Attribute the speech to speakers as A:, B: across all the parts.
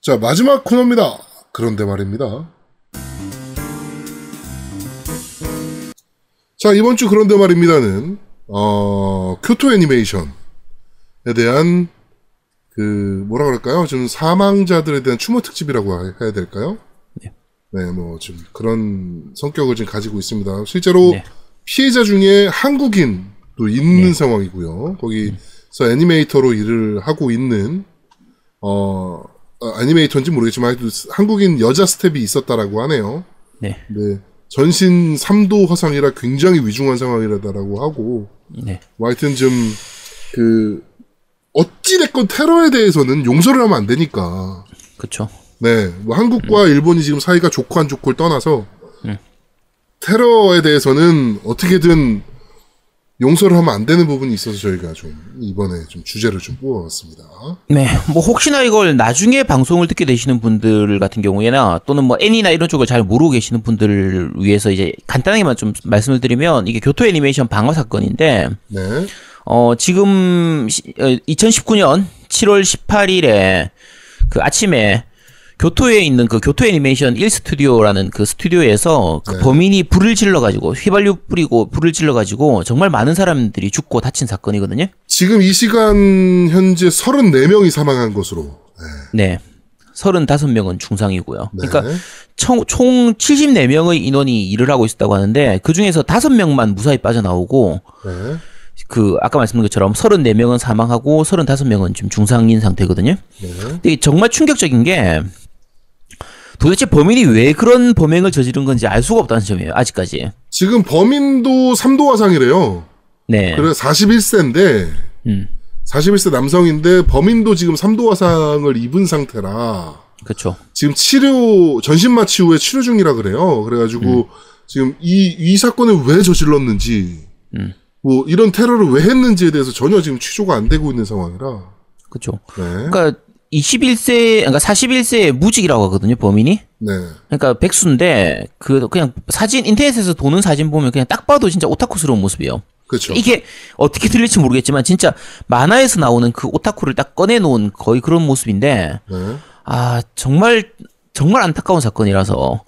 A: 자, 마지막 코너입니다. 그런데 말입니다. 자, 이번 주 그런데 말입니다는, 어, 교토 애니메이션에 대한, 그, 뭐라 그럴까요? 좀 사망자들에 대한 추모 특집이라고 해야 될까요?
B: 네.
A: 네, 뭐, 좀 그런 성격을 지금 가지고 있습니다. 실제로
B: 네.
A: 피해자 중에 한국인도 있는
B: 네.
A: 상황이고요. 거기서 애니메이터로 일을 하고 있는, 어, 어, 애니메이터인지 모르겠지만 한국인 여자 스텝이 있었다라고 하네요.
B: 네.
A: 네. 전신 3도 화상이라 굉장히 위중한 상황이라다라고 하고,
B: 네.
A: 뭐 하여튼 좀, 그, 어찌됐건 테러에 대해서는 용서를 하면 안 되니까.
B: 그쵸.
A: 네. 뭐 한국과 일본이 지금 사이가 좋고 안 좋고를 떠나서,
B: 음.
A: 테러에 대해서는 어떻게든 용서를 하면 안 되는 부분이 있어서 저희가 좀 이번에 좀 주제를 좀 뽑아봤습니다.
B: 네, 뭐 혹시나 이걸 나중에 방송을 듣게 되시는 분들 같은 경우에나 또는 뭐 애니나 이런 쪽을 잘 모르고 계시는 분들을 위해서 이제 간단하게만 좀 말씀을 드리면 이게 교토 애니메이션 방화 사건인데
A: 네.
B: 어 지금 시- 어, 2019년 7월 18일에 그 아침에 교토에 있는 그 교토 애니메이션 1스튜디오라는 그 스튜디오에서 그
A: 네.
B: 범인이 불을 질러 가지고 휘발유 뿌리고 불을 질러 가지고 정말 많은 사람들이 죽고 다친 사건이거든요.
A: 지금 이 시간 현재 34명이 사망한 것으로.
B: 네. 35명은 중상이고요.
A: 네.
B: 그러니까 총, 총 74명의 인원이 일을 하고 있었다고 하는데 그 중에서 5명만 무사히 빠져나오고
A: 네.
B: 그 아까 말씀드린 것처럼 34명은 사망하고 35명은 지금 중상인 상태거든요.
A: 네.
B: 근데 정말 충격적인 게 도대체 범인이 왜 그런 범행을 저지른 건지 알 수가 없다는 점이에요. 아직까지.
A: 지금 범인도 3도 화상이래요.
B: 네.
A: 그래 41세인데
B: 음.
A: 41세 남성인데 범인도 지금 3도 화상을 입은 상태라
B: 그렇죠.
A: 지금 치료 전신 마취 후에 치료 중이라 그래요. 그래가지고 지금 이 이 사건을 왜 저질렀는지
B: 음.
A: 뭐 이런 테러를 왜 했는지에 대해서 전혀 지금 취조가 안 되고 있는 상황이라.
B: 그렇죠.
A: 네.
B: 그러니까 21세 그러니까 41세 무직이라고 하거든요, 범인이.
A: 네.
B: 그러니까 백수인데 그 그냥 사진 인터넷에서 도는 사진 보면 그냥 딱 봐도 진짜 오타쿠스러운 모습이에요.
A: 그렇죠.
B: 이게 어떻게 들릴지 모르겠지만 진짜 만화에서 나오는 그 오타쿠를 딱 꺼내 놓은 거의 그런 모습인데
A: 네.
B: 아 정말 정말 안타까운 사건이라서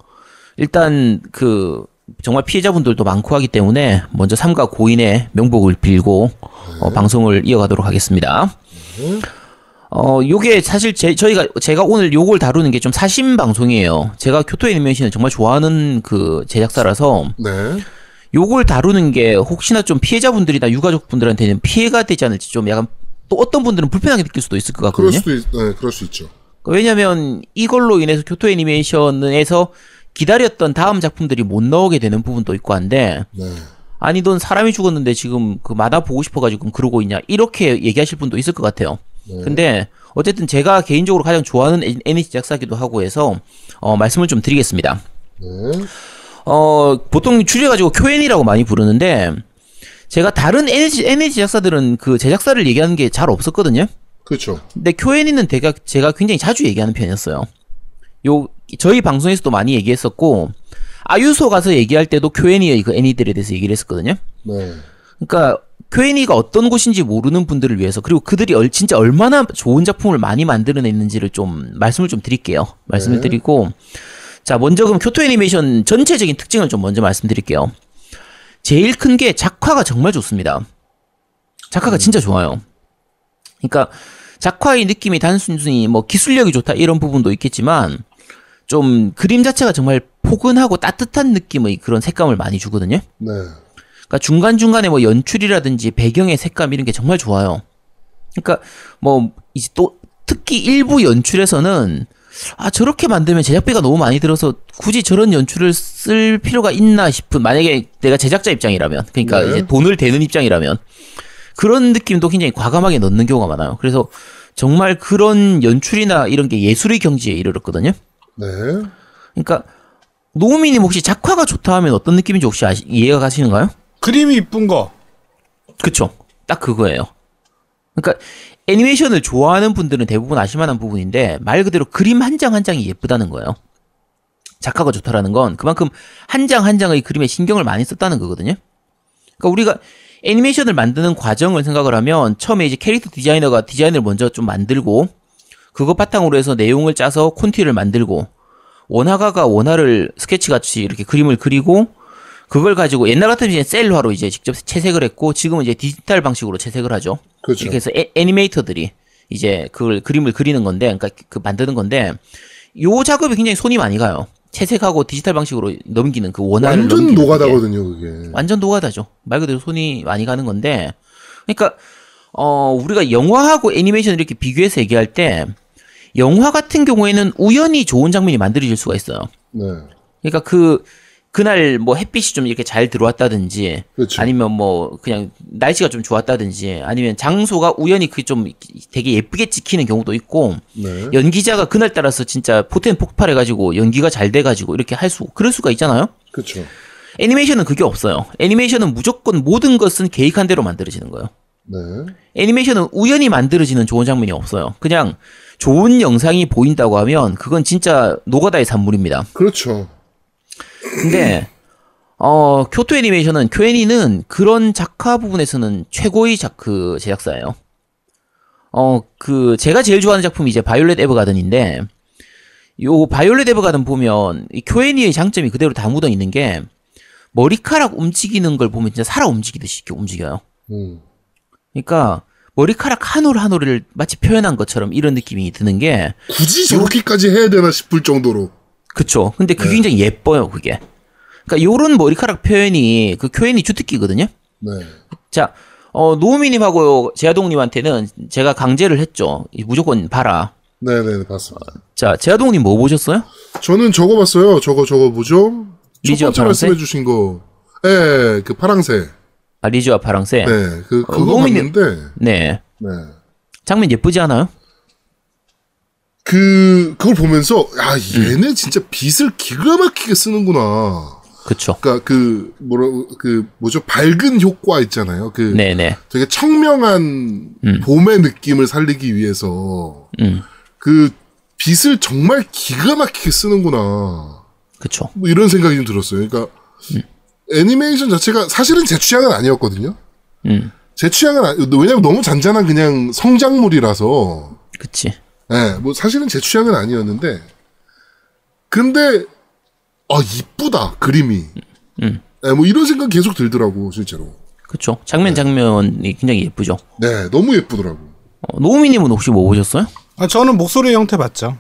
B: 일단 그 정말 피해자분들도 많고 하기 때문에 먼저 삼가 고인의 명복을 빌고 어, 방송을 이어가도록 하겠습니다. 어, 요게 사실 제, 저희가, 제가 오늘 요걸 다루는 게 좀 사심 방송이에요. 제가 교토 애니메이션을 정말 좋아하는 그 제작사라서
A: 네.
B: 요걸 다루는 게 혹시나 좀 피해자분들이나 유가족분들한테는 피해가 되지 않을지 좀 약간 또 어떤 분들은 불편하게 느낄 수도 있을 것
A: 그럴
B: 같거든요.
A: 수도 있, 네, 그럴 수 있죠.
B: 왜냐면 이걸로 인해서 교토 애니메이션에서 기다렸던 다음 작품들이 못 나오게 되는 부분도 있고 한데
A: 네.
B: 아니 넌 사람이 죽었는데 지금 그 만화 보고 싶어가지고 그러고 있냐 이렇게 얘기하실 분도 있을 것 같아요.
A: 네.
B: 근데 어쨌든 제가 개인적으로 가장 좋아하는 애- 애니 제작사기도 하고 해서 어, 말씀을 좀 드리겠습니다.
A: 네.
B: 어, 보통 줄여가지고 QN이라고 많이 부르는데, 제가 다른 에너지, 에너지 제작사들은 그 제작사를 얘기하는 게 잘 없었거든요?
A: 그렇죠.
B: 근데 QN이는 제가, 제가 굉장히 자주 얘기하는 편이었어요. 요, 저희 방송에서도 많이 얘기했었고, 아유소 가서 얘기할 때도 QN이의 그 애니들에 대해서 얘기를 했었거든요?
A: 네.
B: 그러니까, QN이가 어떤 곳인지 모르는 분들을 위해서, 그리고 그들이 얼, 진짜 얼마나 좋은 작품을 많이 만들어냈는지를 좀, 말씀을 좀 드릴게요. 말씀을
A: 네.
B: 드리고, 자, 먼저 그럼 교토 애니메이션 전체적인 특징을 좀 먼저 말씀드릴게요. 제일 큰 게 작화가 정말 좋습니다. 작화가 진짜 좋아요. 그러니까 작화의 느낌이 단순히 뭐 기술력이 좋다 이런 부분도 있겠지만 좀 그림 자체가 정말 포근하고 따뜻한 느낌의 그런 색감을 많이 주거든요.
A: 네.
B: 그러니까 중간 중간에 뭐 연출이라든지 배경의 색감 이런 게 정말 좋아요. 그러니까 뭐 이제 또 특히 일부 연출에서는 아 저렇게 만들면 제작비가 너무 많이 들어서 굳이 저런 연출을 쓸 필요가 있나 싶은 만약에 내가 제작자 입장이라면 그러니까
A: 네.
B: 이제 돈을 대는 입장이라면 그런 느낌도 굉장히 과감하게 넣는 경우가 많아요. 그래서 정말 그런 연출이나 이런 게 예술의 경지에 이르렀거든요.
A: 네.
B: 그러니까 노우미님 혹시 작화가 좋다 하면 어떤 느낌인지 혹시 아시, 이해가 가시는가요?
C: 그림이 이쁜 거.
B: 그쵸. 딱 그거예요. 그러니까 애니메이션을 좋아하는 분들은 대부분 아실만한 부분인데 말 그대로 그림 한 장 한 장이 예쁘다는 거예요. 작화가 좋다라는 건 그만큼 한 장한 장의 그림에 신경을 많이 썼다는 거거든요. 그러니까 우리가 애니메이션을 만드는 과정을 생각을 하면 처음에 이제 캐릭터 디자이너가 디자인을 먼저 좀 만들고 그거 바탕으로 해서 내용을 짜서 콘티를 만들고 원화가가 원화를 스케치 같이 이렇게 그림을 그리고 그걸 가지고 옛날 같으면 이제 셀화로 이제 직접 채색을 했고 지금은 이제 디지털 방식으로 채색을 하죠.
A: 그렇죠.
B: 이렇게 해서 애, 애니메이터들이 이제 그걸 그림을 그리는 건데, 그러니까 그 만드는 건데, 요 작업이 굉장히 손이 많이 가요. 채색하고 디지털 방식으로 넘기는 그 원화를
A: 완전 노가다거든요, 그게.
B: 완전 노가다죠. 말 그대로 손이 많이 가는 건데, 그러니까 어 우리가 영화하고 애니메이션을 이렇게 비교해서 얘기할 때, 영화 같은 경우에는 우연히 좋은 장면이 만들어질 수가 있어요.
A: 네.
B: 그러니까 그 그날 뭐 햇빛이 좀 이렇게 잘 들어왔다든지
A: 그렇죠.
B: 아니면 뭐 그냥 날씨가 좀 좋았다든지 아니면 장소가 우연히 그 좀 되게 예쁘게 찍히는 경우도 있고
A: 네.
B: 연기자가 그날 따라서 진짜 포텐 폭발해 가지고 연기가 잘 돼 가지고 이렇게 할 수 그럴 수가 있잖아요.
A: 그렇죠.
B: 애니메이션은 그게 없어요. 애니메이션은 무조건 모든 것은 계획한 대로 만들어지는 거예요.
A: 네.
B: 애니메이션은 우연히 만들어지는 좋은 장면이 없어요. 그냥 좋은 영상이 보인다고 하면 그건 진짜 노가다의 산물입니다.
A: 그렇죠.
B: 근데 어 교토 애니메이션은 쿄애니는 그런 작화 부분에서는 최고의 작그 제작사예요. 어 그 제가 제일 좋아하는 작품이 이제 바이올렛 에버가든인데 요 바이올렛 에버가든 보면 이 쿄애니의 장점이 그대로 다 묻어 있는 게 머리카락 움직이는 걸 보면 진짜 살아 움직이듯이 이렇게 움직여요.
A: 음.
B: 그러니까 머리카락 한 올 한 올을 마치 표현한 것처럼 이런 느낌이 드는 게
A: 굳이 저렇게까지 해야 되나 싶을 정도로.
B: 그쵸. 근데 그게
A: 네.
B: 굉장히 예뻐요, 그게. 그러니까 요런 머리카락 표현이 그 쿄애니 주특기거든요.
A: 네.
B: 자, 어, 노우미님하고 제아동님한테는 제가 강제를 했죠. 이 무조건 봐라.
A: 네네, 봤습니다.
B: 자, 제아동님 뭐 보셨어요?
A: 저는 저거 봤어요. 저거, 저거 뭐죠? 첫
B: 리즈와 파랑새?
A: 말씀해주신 거. 예, 그 파랑새.
B: 아, 리즈와 파랑새. 네.
A: 네, 그, 그거
B: 노미님-
A: 봤는데, 네.
B: 장면 예쁘지 않아요?
A: 그, 그걸 보면서, 아, 얘네 진짜 빗을 기가 막히게 쓰는구나.
B: 그쵸.
A: 그니까 그, 뭐라, 그, 뭐죠? 밝은 효과 있잖아요. 그,
B: 네네.
A: 되게 청명한
B: 음.
A: 봄의 느낌을 살리기 위해서,
B: 음,
A: 그, 빗을 정말 기가 막히게 쓰는구나.
B: 그쵸.
A: 뭐 이런 생각이 좀 들었어요. 그러니까
B: 음.
A: 애니메이션 자체가 사실은 제 취향은 아니었거든요.
B: 음,
A: 제 취향은 아니, 왜냐면 너무 잔잔한 그냥 성장물이라서.
B: 그치.
A: 예, 뭐 사실은 제 취향은 아니었는데. 근데 아 이쁘다 그림이.
B: 음.
A: 예, 뭐 이런 생각 계속 들더라고 실제로.
B: 그쵸. 장면 장면이 굉장히 예쁘죠.
A: 네, 너무 예쁘더라고.
B: 어, 노우미님은 혹시 뭐 보셨어요?
C: 아, 저는 목소리 형태 봤죠.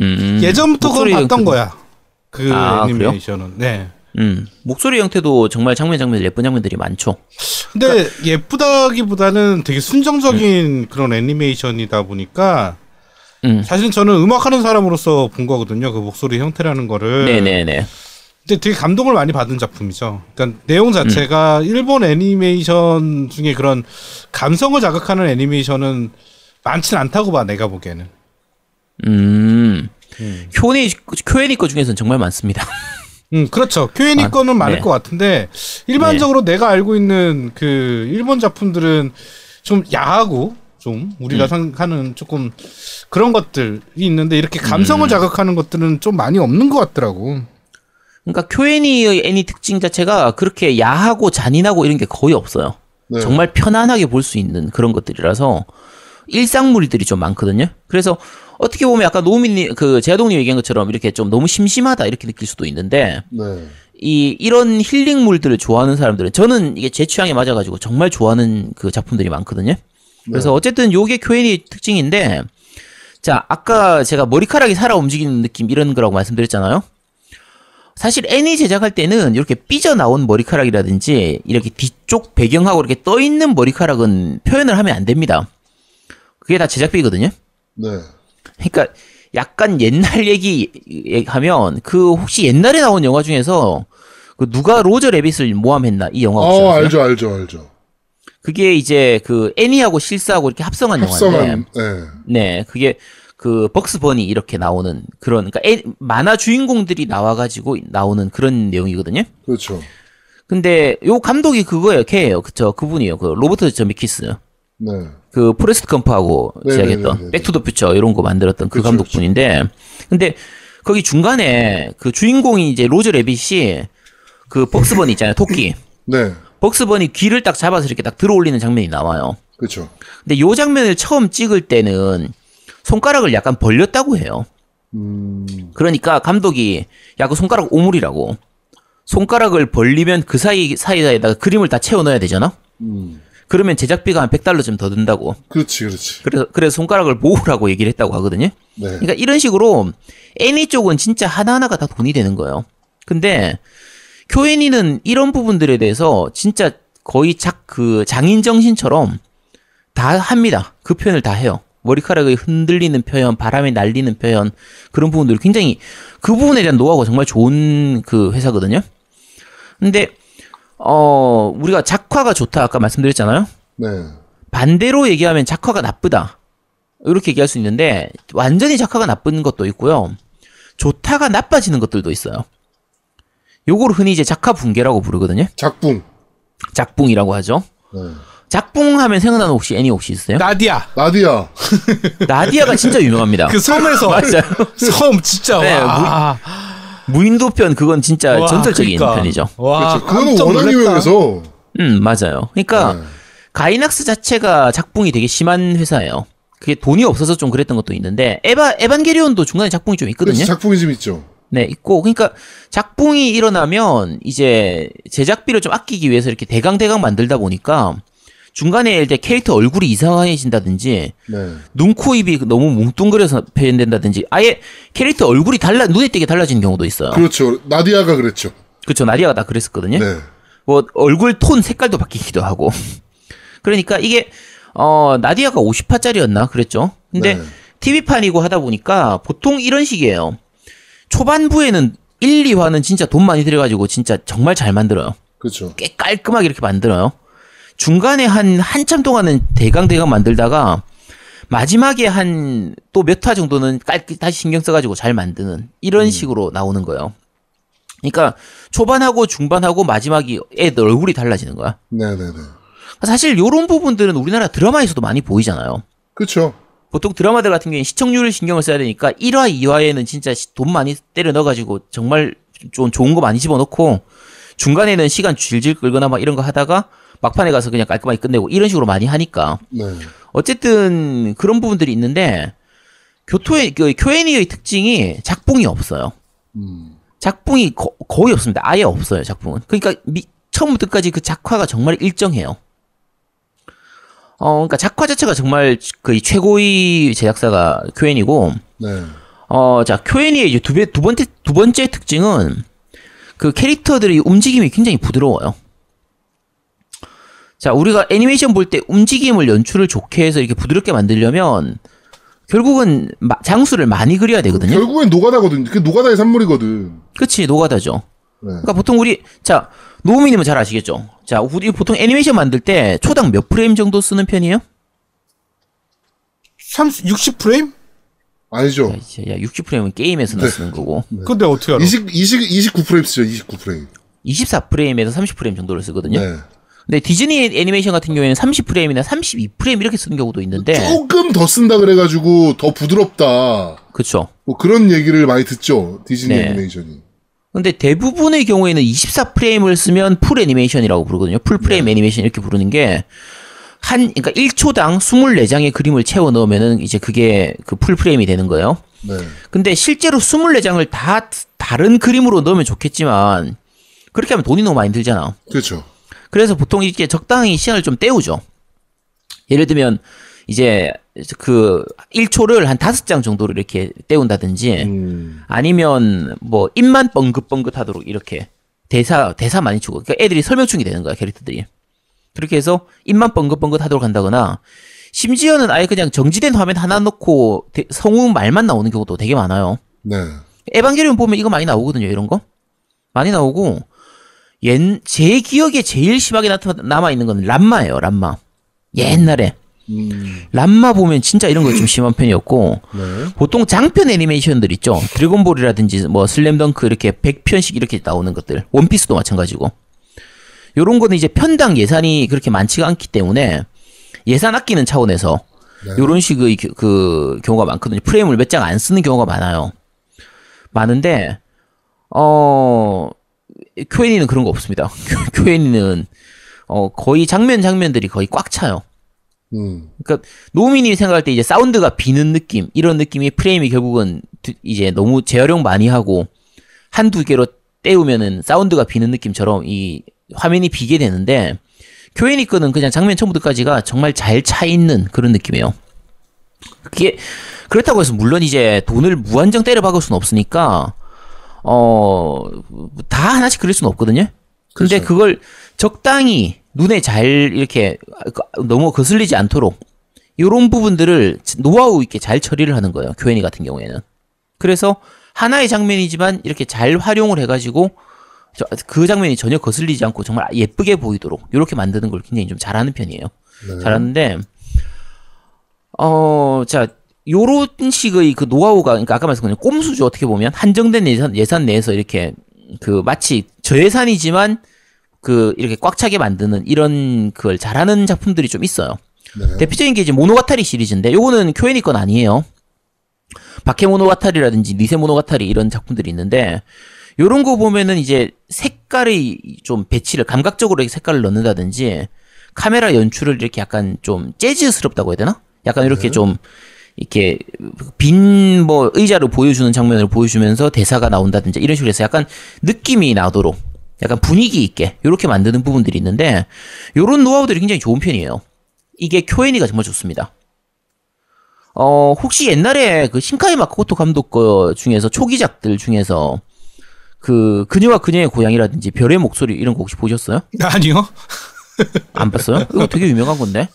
B: 음,
C: 예전부터 그걸 봤던
B: 형태도-
C: 거야. 그
B: 아, 그래요?
C: 애니메이션은. 네.
B: 음, 목소리 형태도 정말 장면 장면 예쁜 장면들이 많죠.
C: 근데
B: 그러니까
C: 예쁘다기보다는 되게 순정적인 그런 애니메이션이다 보니까
B: 음,
C: 사실은 저는 음악하는 사람으로서 본 거거든요. 그 목소리 형태라는 거를.
B: 네네네.
C: 근데 되게 감동을 많이 받은 작품이죠. 그러니까 내용 자체가
B: 음.
C: 일본 애니메이션 중에 그런 감성을 자극하는 애니메이션은 많진 않다고 봐 내가 보기에는.
B: 음, 쿄니 쿄애니 거 중에서는 정말 많습니다.
C: 음, 그렇죠. Q&A
B: 아,
C: 거는 많을
B: 네.
C: 것 같은데 일반적으로 내가 알고 있는 그 일본 작품들은 좀 야하고 좀 우리가
B: 음.
C: 생각하는 조금 그런 것들이 있는데 이렇게
B: 음.
C: 감성을 자극하는 것들은 좀 많이 없는 것 같더라고.
B: 그러니까 쿄애니의 애니 특징 자체가 그렇게 야하고 잔인하고 이런 게 거의 없어요.
A: 네.
B: 정말 편안하게 볼 수 있는 그런 것들이라서 일상물들이 좀 많거든요. 그래서 어떻게 보면 아까 노우미님 그 제아동님 얘기한 것처럼 이렇게 좀 너무 심심하다 이렇게 느낄 수도 있는데
A: 네.
B: 이 이런 힐링물들을 좋아하는 사람들은 저는 이게 제 취향에 맞아가지고 정말 좋아하는 그 작품들이 많거든요. 그래서 어쨌든 요게 쿄애니 특징인데 자 아까 제가 머리카락이 살아 움직이는 느낌 이런 거라고 말씀드렸잖아요. 사실 애니 제작할 때는 이렇게 삐져 나온 머리카락이라든지 이렇게 뒤쪽 배경하고 이렇게 떠 있는 머리카락은 표현을 하면 안 됩니다. 그게 다 제작비거든요.
A: 네.
B: 그러니까 약간 옛날 얘기 하면 그 혹시 옛날에 나온 영화 중에서 그 누가 로저 레빗을 모함했나 이 영화 혹시
A: 어,
B: 아세요?
A: 알죠, 알죠, 알죠.
B: 그게 이제 그 애니하고 실사하고 이렇게 합성한 영화인데
A: 네.
B: 네 그게 그 벅스 버니 이렇게 나오는 그런 그러니까 애, 만화 주인공들이 나와가지고 나오는 그런 내용이거든요.
A: 그렇죠.
B: 근데 요 감독이 그거예요, 걔예요, 그쵸? 그분이요, 그 로버트 저메키스.
A: 네.
B: 그 포레스트 검프하고
A: 네네네네.
B: 제작했던 백투더 퓨처 이런 거 만들었던 그
A: 그쵸,
B: 감독분인데 근데 거기 중간에 그 주인공이 이제 로저 래빗이 그 벅스버니 있잖아요 토끼
A: 네.
B: 벅스버니 귀를 딱 잡아서 이렇게 딱 들어올리는 장면이 나와요
A: 그렇죠.
B: 근데 요 장면을 처음 찍을 때는 손가락을 약간 벌렸다고 해요.
A: 음,
B: 그러니까 감독이 야 그 손가락 오물이라고 손가락을 벌리면 그 사이 사이에다가 그림을 다 채워 넣어야 되잖아.
A: 음.
B: 그러면 제작비가 한 100달러 좀 더 든다고.
A: 그렇지, 그렇지.
B: 그래서 그래서 손가락을 모으라고 얘기를 했다고 하거든요.
A: 네.
B: 그러니까 이런 식으로 애니 쪽은 진짜 하나하나가 다 돈이 되는 거예요. 근데 쿄애니는 이런 부분들에 대해서 진짜 거의 작 그 장인 정신처럼 다 합니다. 그 표현을 다 해요. 머리카락이 흔들리는 표현, 바람에 날리는 표현 그런 부분들이 굉장히 그 부분에 대한 노하우가 정말 좋은 그 회사거든요. 근데 어 우리가 작화가 좋다 아까 말씀드렸잖아요.
A: 네.
B: 반대로 얘기하면 작화가 나쁘다. 이렇게 얘기할 수 있는데 완전히 작화가 나쁜 것도 있고요. 좋다가 나빠지는 것들도 있어요. 요걸 흔히 이제 작화 붕괴라고 부르거든요.
A: 작붕.
B: 작붕이라고 하죠.
A: 네.
B: 작붕 하면 생각나는 혹시 애니 혹시 있어요?
C: 나디아
A: 나디아.
B: 나디아가 진짜 유명합니다.
C: 그 섬에서
B: 맞아요.
C: 섬 진짜
B: 네,
C: 와.
B: 무 인도편 그건 진짜
C: 와,
B: 전설적인
C: 그러니까.
B: 편이죠.
C: 와,
A: 그렇죠. 그거는 워낙. 유명해서.
B: 음 맞아요. 그러니까
A: 네.
B: 가이낙스 자체가 작붕이 되게 심한 회사예요. 그게 돈이 없어서 좀 그랬던 것도 있는데 에바 에반게리온도 중간에 작붕이 좀 있거든요.
A: 그렇지, 작품이 좀 있죠.
B: 네, 있고, 그러니까 작붕이 일어나면 이제 제작비를 좀 아끼기 위해서 이렇게 대강대강 만들다 보니까 중간에 이제 캐릭터 얼굴이 이상해진다든지
A: 네.
B: 눈, 코, 입이 너무 뭉뚱그려서 표현된다든지 아예 캐릭터 얼굴이 달라, 눈에 띄게 달라지는 경우도 있어요.
A: 그렇죠. 나디아가 그랬죠.
B: 그쵸, 나디아가 다 그랬었거든요.
A: 네.
B: 뭐 얼굴 톤 색깔도 바뀌기도 하고. 그러니까 이게 어 나디아가 50화짜리였나 그랬죠. 근데
A: 네.
B: TV판이고 하다 보니까 보통 이런 식이에요. 초반부에는 1, 2화는 진짜 돈 많이 들여가지고 진짜 정말 잘 만들어요.
A: 그렇죠.
B: 꽤 깔끔하게 이렇게 만들어요. 중간에 한 한참 동안은 대강 대강 만들다가 마지막에 한 또 몇 화 정도는 깔끔 다시 신경 써가지고 잘 만드는 이런 식으로 나오는 거예요. 그러니까 초반하고 중반하고 마지막이 애들 얼굴이 달라지는 거야.
A: 네네네.
B: 사실 요런 부분들은 우리나라 드라마에서도 많이 보이잖아요.
A: 그렇죠.
B: 보통 드라마들 같은 경우에 시청률을 신경을 써야 되니까 1화, 2화에는 진짜 시- 돈 많이 때려 넣어가지고 정말 좀 좋은 거 많이 집어넣고 중간에는 시간 질질 끌거나 막 이런 거 하다가 막판에 가서 그냥 깔끔하게 끝내고 이런 식으로 많이 하니까
A: 네.
B: 어쨌든 그런 부분들이 있는데 교토의 그 쿄애니의 특징이 작품이 없어요.
A: 음.
B: 작품이 거, 거의 없습니다. 아예 없어요. 작품은. 그러니까 미, 처음부터 끝까지 그 작화가 정말 일정해요. 어, 그러니까 작화 자체가 정말 그 최고의 제작사가 쿄엔이고,
A: 네.
B: 어, 자 쿄엔이의 이제 두, 배, 두 번째 두 번째 특징은 그 캐릭터들의 움직임이 굉장히 부드러워요. 자, 우리가 애니메이션 볼 때 움직임을 연출을 좋게 해서 이렇게 부드럽게 만들려면 결국은 마- 장수를 많이 그려야 되거든요.
A: 결국엔 노가다거든. 그 노가다의 산물이거든.
B: 그치, 노가다죠.
A: 네.
B: 그러니까 보통 우리 자 노우미님은 잘 아시겠죠? 자 우리 보통 애니메이션 만들 때 초당 몇 프레임 정도 쓰는 편이에요?
C: 30, 60프레임?
A: 아니죠.
B: 야, 이제 야 60프레임은 게임에서나
A: 네.
B: 쓰는 거고
C: 근데 어떻게 알아?
A: 20, 20, 29프레임 쓰죠. 29프레임.
B: 24프레임에서 30프레임 정도를 쓰거든요.
A: 네.
B: 근데 디즈니 애니메이션 같은 경우에는 30프레임이나 32프레임 이렇게 쓰는 경우도 있는데
A: 조금 더 쓴다 그래가지고 더 부드럽다.
B: 그렇죠.
A: 뭐 그런 얘기를 많이 듣죠. 디즈니
B: 네.
A: 애니메이션이.
B: 근데 대부분의 경우에는 24프레임을 쓰면 풀 애니메이션이라고 부르거든요. 풀 프레임 애니메이션 이렇게 부르는 게 한, 그러니까 1초당 24장의 그림을 채워 넣으면은 이제 그게 그 풀 프레임이 되는 거예요.
A: 네.
B: 근데 실제로 24장을 다 다른 그림으로 넣으면 좋겠지만 그렇게 하면 돈이 너무 많이 들잖아.
A: 그렇죠.
B: 그래서 보통 이렇게 적당히 시간을 좀 때우죠. 예를 들면 이제 그 1초를 한 5장 정도로 이렇게 때운다든지
A: 음.
B: 아니면 뭐 입만 뻥긋뻥긋하도록 이렇게 대사 대사 많이 주고 그러니까 애들이 설명충이 되는 거야 캐릭터들이 그렇게 해서 입만 뻥긋뻥긋하도록 한다거나 심지어는 아예 그냥 정지된 화면 하나 놓고 대- 성우 말만 나오는 경우도 되게 많아요.
A: 네.
B: 에반게리온 보면 이거 많이 나오거든요, 이런 거. 많이 나오고, 옛, 제 기억에 제일 심하게 나타, 남아 있는 건 란마예요, 란마. 옛날에.
A: 음.
B: 란마 보면 진짜 이런 거 좀 심한 편이었고,
A: 네.
B: 보통 장편 애니메이션들 있죠. 드래곤볼이라든지 뭐 슬램덩크 이렇게 100편씩 이렇게 나오는 것들. 원피스도 마찬가지고. 요런 거는 이제 편당 예산이 그렇게 많지가 않기 때문에 예산 아끼는 차원에서
A: 네.
B: 요런 식의 그, 그 경우가 많거든요. 프레임을 몇 장 안 쓰는 경우가 많아요. 많은데 어 큐엔이는 그런 거 없습니다. 큐엔이는 어 거의 장면 장면들이 거의 꽉 차요.
A: 음.
B: 그러니까 노민이 생각할 때 이제 사운드가 비는 느낌 이런 느낌이 프레임이 결국은 드- 이제 너무 재활용 많이 하고 한두 개로 떼우면은 사운드가 비는 느낌처럼 이 화면이 비게 되는데 큐에니 거는 그냥 장면 처음부터까지가 정말 잘 차 있는 그런 느낌이에요. 그게 그렇다고 해서 물론 이제 돈을 무한정 때려 박을 수는 없으니까 어 다 하나씩 그릴 수는 없거든요. 근데
A: 그렇죠.
B: 그걸 적당히 눈에 잘 이렇게 너무 거슬리지 않도록 이런 부분들을 노하우 있게 잘 처리를 하는 거예요. 교회니 같은 경우에는. 그래서 하나의 장면이지만 이렇게 잘 활용을 해가지고 저- 그 장면이 전혀 거슬리지 않고 정말 예쁘게 보이도록 이렇게 만드는 걸 굉장히 좀 잘하는 편이에요.
A: 네.
B: 잘하는데 어, 자, 요런 식의 그 노하우가, 그러니까 아까 말씀드린 꼼수죠, 어떻게 보면. 한정된 예산, 예산 내에서 이렇게, 그, 마치 저예산이지만, 그, 이렇게 꽉 차게 만드는 이런 걸 잘하는 작품들이 좀 있어요.
A: 네.
B: 대표적인 게 이제 모노가타리 시리즈인데, 요거는 큐에니 건 아니에요. 바케 모노가타리라든지 니세 모노가타리 이런 작품들이 있는데, 요런 거 보면은 이제 색깔의 좀 배치를, 감각적으로 색깔을 넣는다든지, 카메라 연출을 이렇게 약간 좀 재즈스럽다고 해야 되나? 약간 이렇게 좀 이렇게 빈 뭐 의자를 보여주는 장면을 보여주면서 대사가 나온다든지 이런 식으로 해서 약간 느낌이 나도록 약간 분위기 있게 이렇게 만드는 부분들이 있는데 요런 노하우들이 굉장히 좋은 편이에요. 이게 쿄엔이가 정말 좋습니다. 어 혹시 옛날에 그 신카이 마코토 감독 거 중에서 초기작들 중에서 그 그녀와 그녀의 고향이라든지 별의 목소리 이런 거 혹시 보셨어요?
C: 아니요.
B: 안 봤어요? 이거 되게 유명한 건데.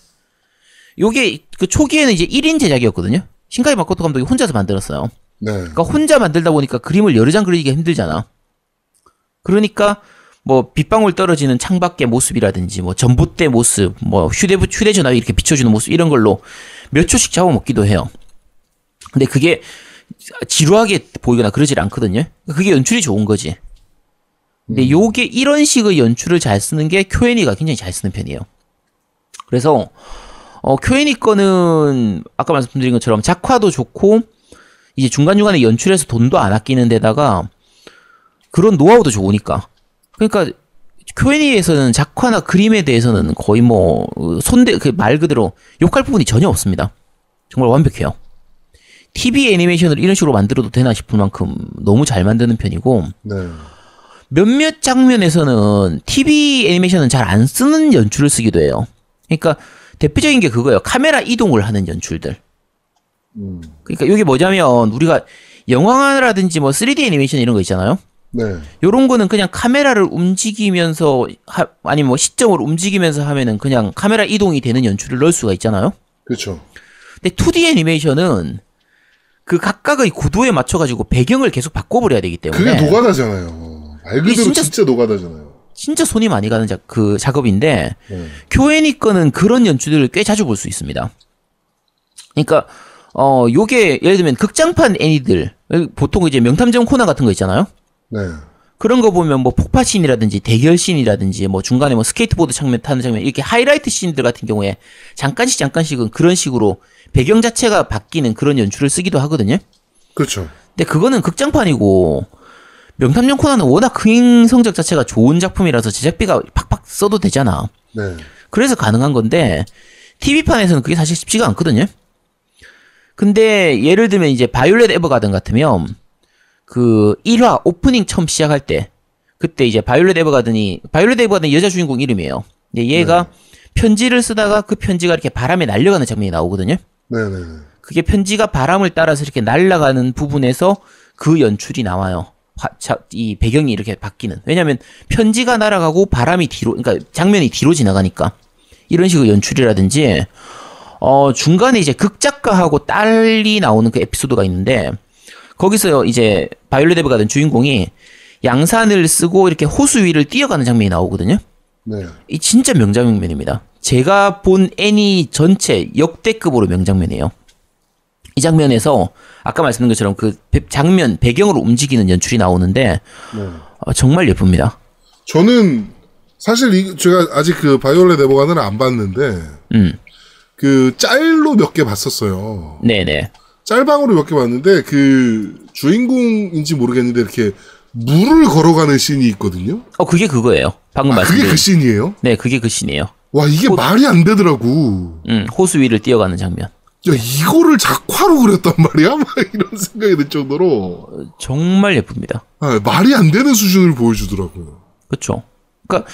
B: 요게 그 초기에는 이제 1인 제작이었거든요. 신카이 마코토 감독이 혼자서 만들었어요.
A: 네.
B: 그러니까 혼자 만들다 보니까 그림을 여러 장 그리기가 힘들잖아. 그러니까 뭐 빗방울 떨어지는 창밖의 모습이라든지 뭐 전봇대 모습, 뭐 휴대 휴대전화 이렇게 비춰주는 모습 이런 걸로 몇 초씩 잡아먹기도 해요. 근데 그게 지루하게 보이거나 그러질 않거든요. 그게 연출이 좋은 거지. 근데 요게 이런 식의 연출을 잘 쓰는 게 큐엔이가 굉장히 잘 쓰는 편이에요. 그래서 어 큐엔이 거는 아까 말씀드린 것처럼 작화도 좋고 이제 중간중간에 연출해서 돈도 안 아끼는 데다가 그런 노하우도 좋으니까. 그러니까 큐엔이에서는 작화나 그림에 대해서는 거의 뭐 손대 그 말 그대로 욕할 부분이 전혀 없습니다. 정말 완벽해요. TV 애니메이션을 이런 식으로 만들어도 되나 싶을 만큼 너무 잘 만드는 편이고
A: 네.
B: 몇몇 장면에서는 TV 애니메이션은 잘 안 쓰는 연출을 쓰기도 해요. 그러니까 대표적인 게 그거예요. 카메라 이동을 하는 연출들.
A: 음.
B: 그러니까 이게 뭐냐면 우리가 영화라든지 뭐 3D 애니메이션 이런 거 있잖아요.
A: 네.
B: 요런 거는 그냥 카메라를 움직이면서 하, 아니 뭐 시점을 움직이면서 하면은 그냥 카메라 이동이 되는 연출을 넣을 수가 있잖아요.
A: 그렇죠.
B: 근데 2D 애니메이션은 그 각각의 구도에 맞춰 가지고 배경을 계속 바꿔 버려야 되기 때문에
A: 그게 노가다잖아요. 말 그대로
B: 진짜-
A: 진짜, 노가다잖아요.
B: 진짜 손이 많이 가는 작, 그 작업인데
A: 네.
B: 교애니 거는 그런 연출들을 꽤 자주 볼 수 있습니다. 그러니까 어 요게 예를 들면 극장판 애니들 보통 이제 명탐정 코난 같은 거 있잖아요.
A: 네.
B: 그런 거 보면 뭐 폭파 씬이라든지 대결 씬이라든지 뭐 중간에 뭐 스케이트보드 장면 타는 장면 이렇게 하이라이트 씬들 같은 경우에 잠깐씩 잠깐씩은 그런 식으로 배경 자체가 바뀌는 그런 연출을 쓰기도 하거든요.
A: 그렇죠.
B: 근데 그거는 극장판이고 명탐정 코난은 워낙 흥행 성적 자체가 좋은 작품이라서 제작비가 팍팍 써도 되잖아.
A: 네.
B: 그래서 가능한 건데 TV판에서는 그게 사실 쉽지가 않거든요. 근데 예를 들면 이제 바이올렛 에버가든 같으면 그 1화 오프닝 처음 시작할 때 그때 이제 바이올렛 에버가든이 바이올렛 에버가든 여자 주인공 이름이에요. 근데 얘가 편지를 쓰다가 그 편지가 이렇게 바람에 날려가는 장면이 나오거든요.
A: 네, 네, 네.
B: 그게 편지가 바람을 따라서 이렇게 날아가는 부분에서 그 연출이 나와요. 화- 자- 이 배경이 이렇게 바뀌는. 왜냐면 편지가 날아가고 바람이 뒤로, 그러니까 장면이 뒤로 지나가니까. 이런 식의 연출이라든지, 어, 중간에 이제 극작가하고 딸이 나오는 그 에피소드가 있는데, 거기서 이제 바이올렛 에버가든 주인공이 양산을 쓰고 이렇게 호수 위를 뛰어가는 장면이 나오거든요.
A: 네.
B: 이 진짜 명장면입니다. 제가 본 애니 전체 역대급으로 명장면이에요. 이 장면에서 아까 말씀드린 것처럼 그 배- 장면 배경으로 움직이는 연출이 나오는데
A: 네.
B: 어, 정말 예쁩니다.
A: 저는 사실 이, 제가 아직 그 바이올렛 에버가는 안 봤는데
B: 음,
A: 그 짤로 몇 개 봤었어요.
B: 네네.
A: 짤방으로 몇 개 봤는데 그 주인공인지 모르겠는데 이렇게 물을 걸어가는 씬이 있거든요.
B: 어 그게 그거예요. 방금
A: 아, 그게
B: 말씀드린.
A: 그 씬이에요?
B: 네, 그게 그 씬이에요.
A: 와 이게
B: 호-
A: 말이 안 되더라고.
B: 음, 호수 위를 뛰어가는 장면.
A: 야 이거를 작화로 그렸단 말이야? 막 이런 생각이 들 정도로
B: 정말 예쁩니다.
A: 아, 말이 안 되는 수준을 보여주더라고요.
B: 그렇죠. 그러니까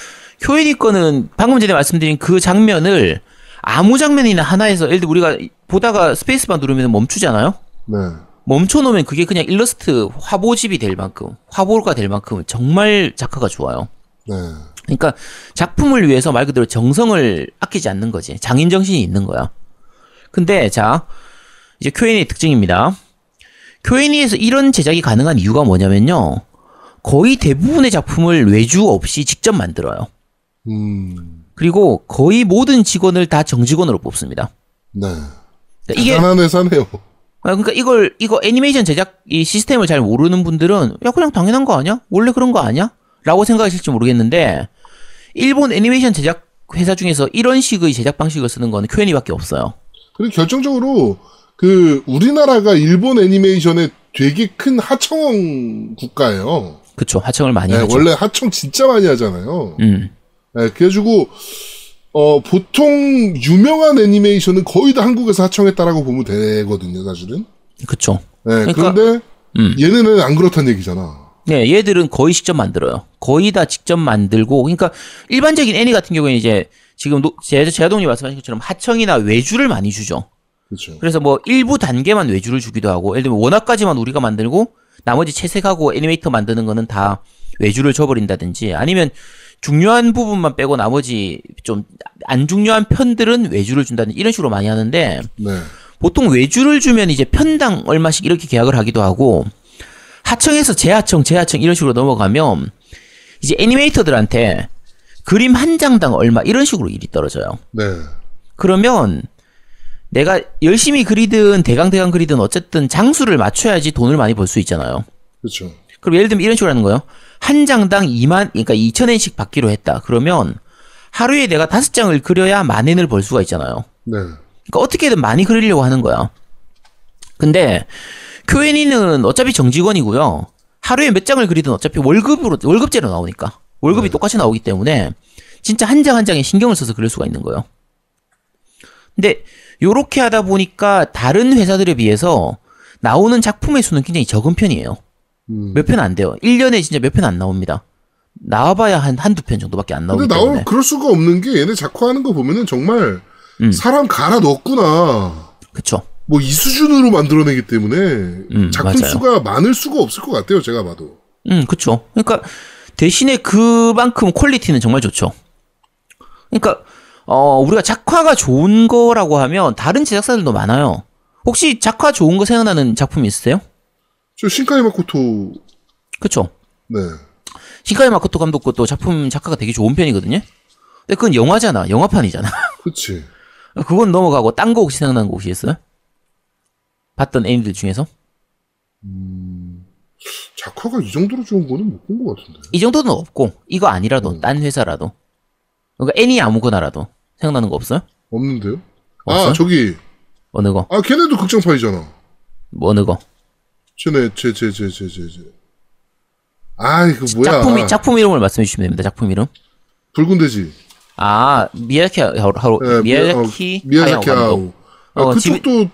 B: 효인이 거는 방금 전에 말씀드린 그 장면을 아무 장면이나 하나에서 예를 들어 우리가 보다가 스페이스바 누르면 멈추잖아요.
A: 네.
B: 멈춰놓으면 그게 그냥 일러스트 화보집이 될 만큼 화보가 될 만큼 정말 작화가 좋아요.
A: 네.
B: 그러니까 작품을 위해서 말 그대로 정성을 아끼지 않는 거지. 장인 정신이 있는 거야. 근데 자 이제 Q&A 특징입니다. Q&A에서 이런 제작이 가능한 이유가 뭐냐면요. 거의 대부분의 작품을 외주 없이 직접 만들어요.
A: 음.
B: 그리고 거의 모든 직원을 다 정직원으로 뽑습니다.
A: 네.
B: 그러니까 이게
A: 대단한 회사네요.
B: 아, 그러니까 이걸 이거 애니메이션 제작 이 시스템을 잘 모르는 분들은 야 그냥 당연한 거 아니야? 원래 그런 거 아니야? 라고 생각하실지 모르겠는데 일본 애니메이션 제작 회사 중에서 이런 식의 제작 방식을 쓰는 거는 Q&A밖에 없어요.
A: 그리고 결정적으로 그 우리나라가 일본 애니메이션의 되게 큰 하청 국가예요.
B: 그쵸 하청을 많이
A: 네,
B: 하죠.
A: 원래 하청 진짜 많이 하잖아요.
B: 음,
A: 네, 그래가지고 어 보통 유명한 애니메이션은 거의 다 한국에서 하청했다라고 보면 되거든요, 사실은.
B: 그쵸.
A: 네,
B: 그러니까-
A: 그런데
B: 음.
A: 얘네는 안 그렇다는 얘기잖아.
B: 네, 얘들은 거의 직접 만들어요. 거의 다 직접 만들고, 그러니까 일반적인 애니 같은 경우에는 이제 지금 노- 제, 제아동님 말씀하신 것처럼 하청이나 외주를 많이 주죠.
A: 그렇죠.
B: 그래서 뭐 일부 단계만 외주를 주기도 하고, 예를 들면 원화까지만 우리가 만들고, 나머지 채색하고 애니메이터 만드는 거는 다 외주를 줘버린다든지, 아니면 중요한 부분만 빼고 나머지 좀 안 중요한 편들은 외주를 준다든지 이런 식으로 많이 하는데,
A: 네.
B: 보통 외주를 주면 이제 편당 얼마씩 이렇게 계약을 하기도 하고 하청에서 재하청, 재하청 이런 식으로 넘어가면 이제 애니메이터들한테 그림 한 장당 얼마 이런 식으로 일이 떨어져요.
A: 네.
B: 그러면 내가 열심히 그리든 대강 대강 그리든 어쨌든 장수를 맞춰야지 돈을 많이 벌 수 있잖아요.
A: 그렇죠.
B: 그럼 예를 들면 이런 식으로 하는 거예요. 한 장당 2만, 그러니까 2천엔씩 받기로 했다. 그러면 하루에 내가 다섯 장을 그려야 만 엔을 벌 수가 있잖아요.
A: 네.
B: 그러니까 어떻게든 많이 그리려고 하는 거야. 근데 Q&A는 어차피 정직원이고요. 하루에 몇 장을 그리든 어차피 월급으로 월급제로 나오니까 월급이 똑같이 나오기 때문에 진짜 한장한 장에 신경을 써서 그릴 수가 있는 거예요. 근데 요렇게 하다 보니까 다른 회사들에 비해서 나오는 작품의 수는 굉장히 적은 편이에요.
A: 음.
B: 몇편 안 돼요. 1년에 진짜 몇 편 안 나옵니다. 나와봐야 한 한두 편 정도밖에 안 나오기
A: 근데
B: 때문에.
A: 나올 그럴 수가 없는 게 얘네 작화하는 거 보면은 정말
B: 음.
A: 사람 갈아 넣었구나.
B: 그쵸.
A: 뭐 이 수준으로 만들어내기 때문에
B: 음,
A: 작품
B: 맞아요.
A: 수가 많을 수가 없을 것 같아요. 제가 봐도.
B: 음, 그쵸. 그러니까 대신에 그만큼 퀄리티는 정말 좋죠. 그러니까 어 우리가 작화가 좋은 거라고 하면 다른 제작사들도 많아요. 혹시 작화 좋은 거 생각나는 작품 있으세요?
A: 저 신카이 마코토
B: 그쵸.
A: 네.
B: 시카이 마코토 감독 것도 작품 작화가 되게 좋은 편이거든요. 근데 그건 영화잖아. 영화판이잖아.
A: 그치.
B: 그건 넘어가고 딴 거 혹시 생각나는 거 혹시 있어요? 봤던 애니들 중에서?
A: 작화가 이 정도로 좋은 거는 못 본 것 같은데.
B: 이 정도는 없고 이거 아니라도
A: 음.
B: 딴 회사라도 그러니까 애니 아무거나라도 생각나는 거 없어요?
A: 없는데요?
B: 없어요?
A: 아 저기
B: 어느 거?
A: 아 걔네도 극장판이잖아.
B: 뭐 어느 거?
A: 쟤네 쟤쟤쟤쟤쟤 쟤. 아 이거 뭐야?
B: 작품 작품 이름을 말씀해 주시면 됩니다. 작품 이름.
A: 붉은 돼지.
B: 아 미야자키 하루 하루
A: 네, 어,
B: 하야오
A: 하우.
B: 감독.
A: 아,
B: 어,
A: 그쪽도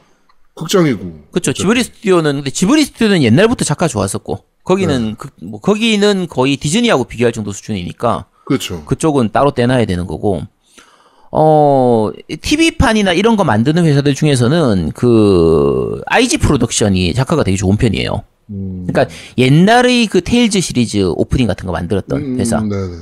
A: 극장이고.
B: 그렇죠. 지브리 스튜디오는 근데 지브리 스튜디오는 옛날부터 작가 좋았었고 거기는 그, 뭐 거기는 거의 디즈니하고 비교할 정도 수준이니까
A: 그렇죠.
B: 그쪽은 따로 떼놔야 되는 거고. 어, TV판이나 이런 거 만드는 회사들 중에서는 그 IG 프로덕션이 작가가 되게 좋은 편이에요.
A: 음,
B: 그러니까 옛날의 그 테일즈 시리즈 오프닝 같은 거 만들었던
A: 음,
B: 회사.
A: 네네네.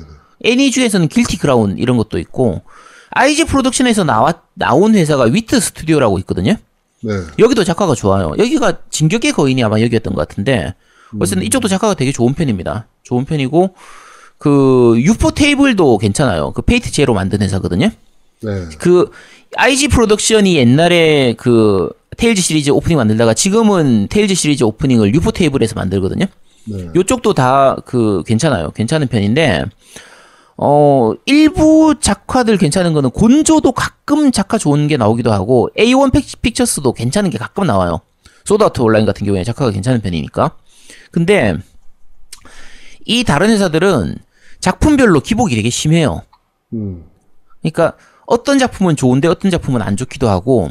B: 애니 중에서는 길티 크라운 이런 것도 있고 IG 프로덕션에서 나와 나온 회사가 위트 스튜디오라고 있거든요.
A: 네.
B: 여기도 작화가 좋아요. 여기가 진격의 거인이 아마 여기였던 것 같은데 어쨌든 이쪽도 작화가 되게 좋은 편입니다. 좋은 편이고 그 유포 테이블도 괜찮아요. 그 페이트 제로 만든 회사거든요.
A: 네.
B: 그 IG 프로덕션이 옛날에 그 테일즈 시리즈 오프닝 만들다가 지금은 테일즈 시리즈 오프닝을 유포 테이블에서 만들거든요.
A: 네.
B: 요쪽도 다 그 괜찮아요. 괜찮은 편인데 어 일부 작화들 괜찮은 거는 곤조도 가끔 작화 좋은 게 나오기도 하고 A1 픽- 픽처스도 괜찮은 게 가끔 나와요. 소드아트 온라인 같은 경우에 작화가 괜찮은 편이니까. 근데 이 다른 회사들은 작품별로 기복이 되게 심해요.
A: 음.
B: 그러니까 어떤 작품은 좋은데 어떤 작품은 안 좋기도 하고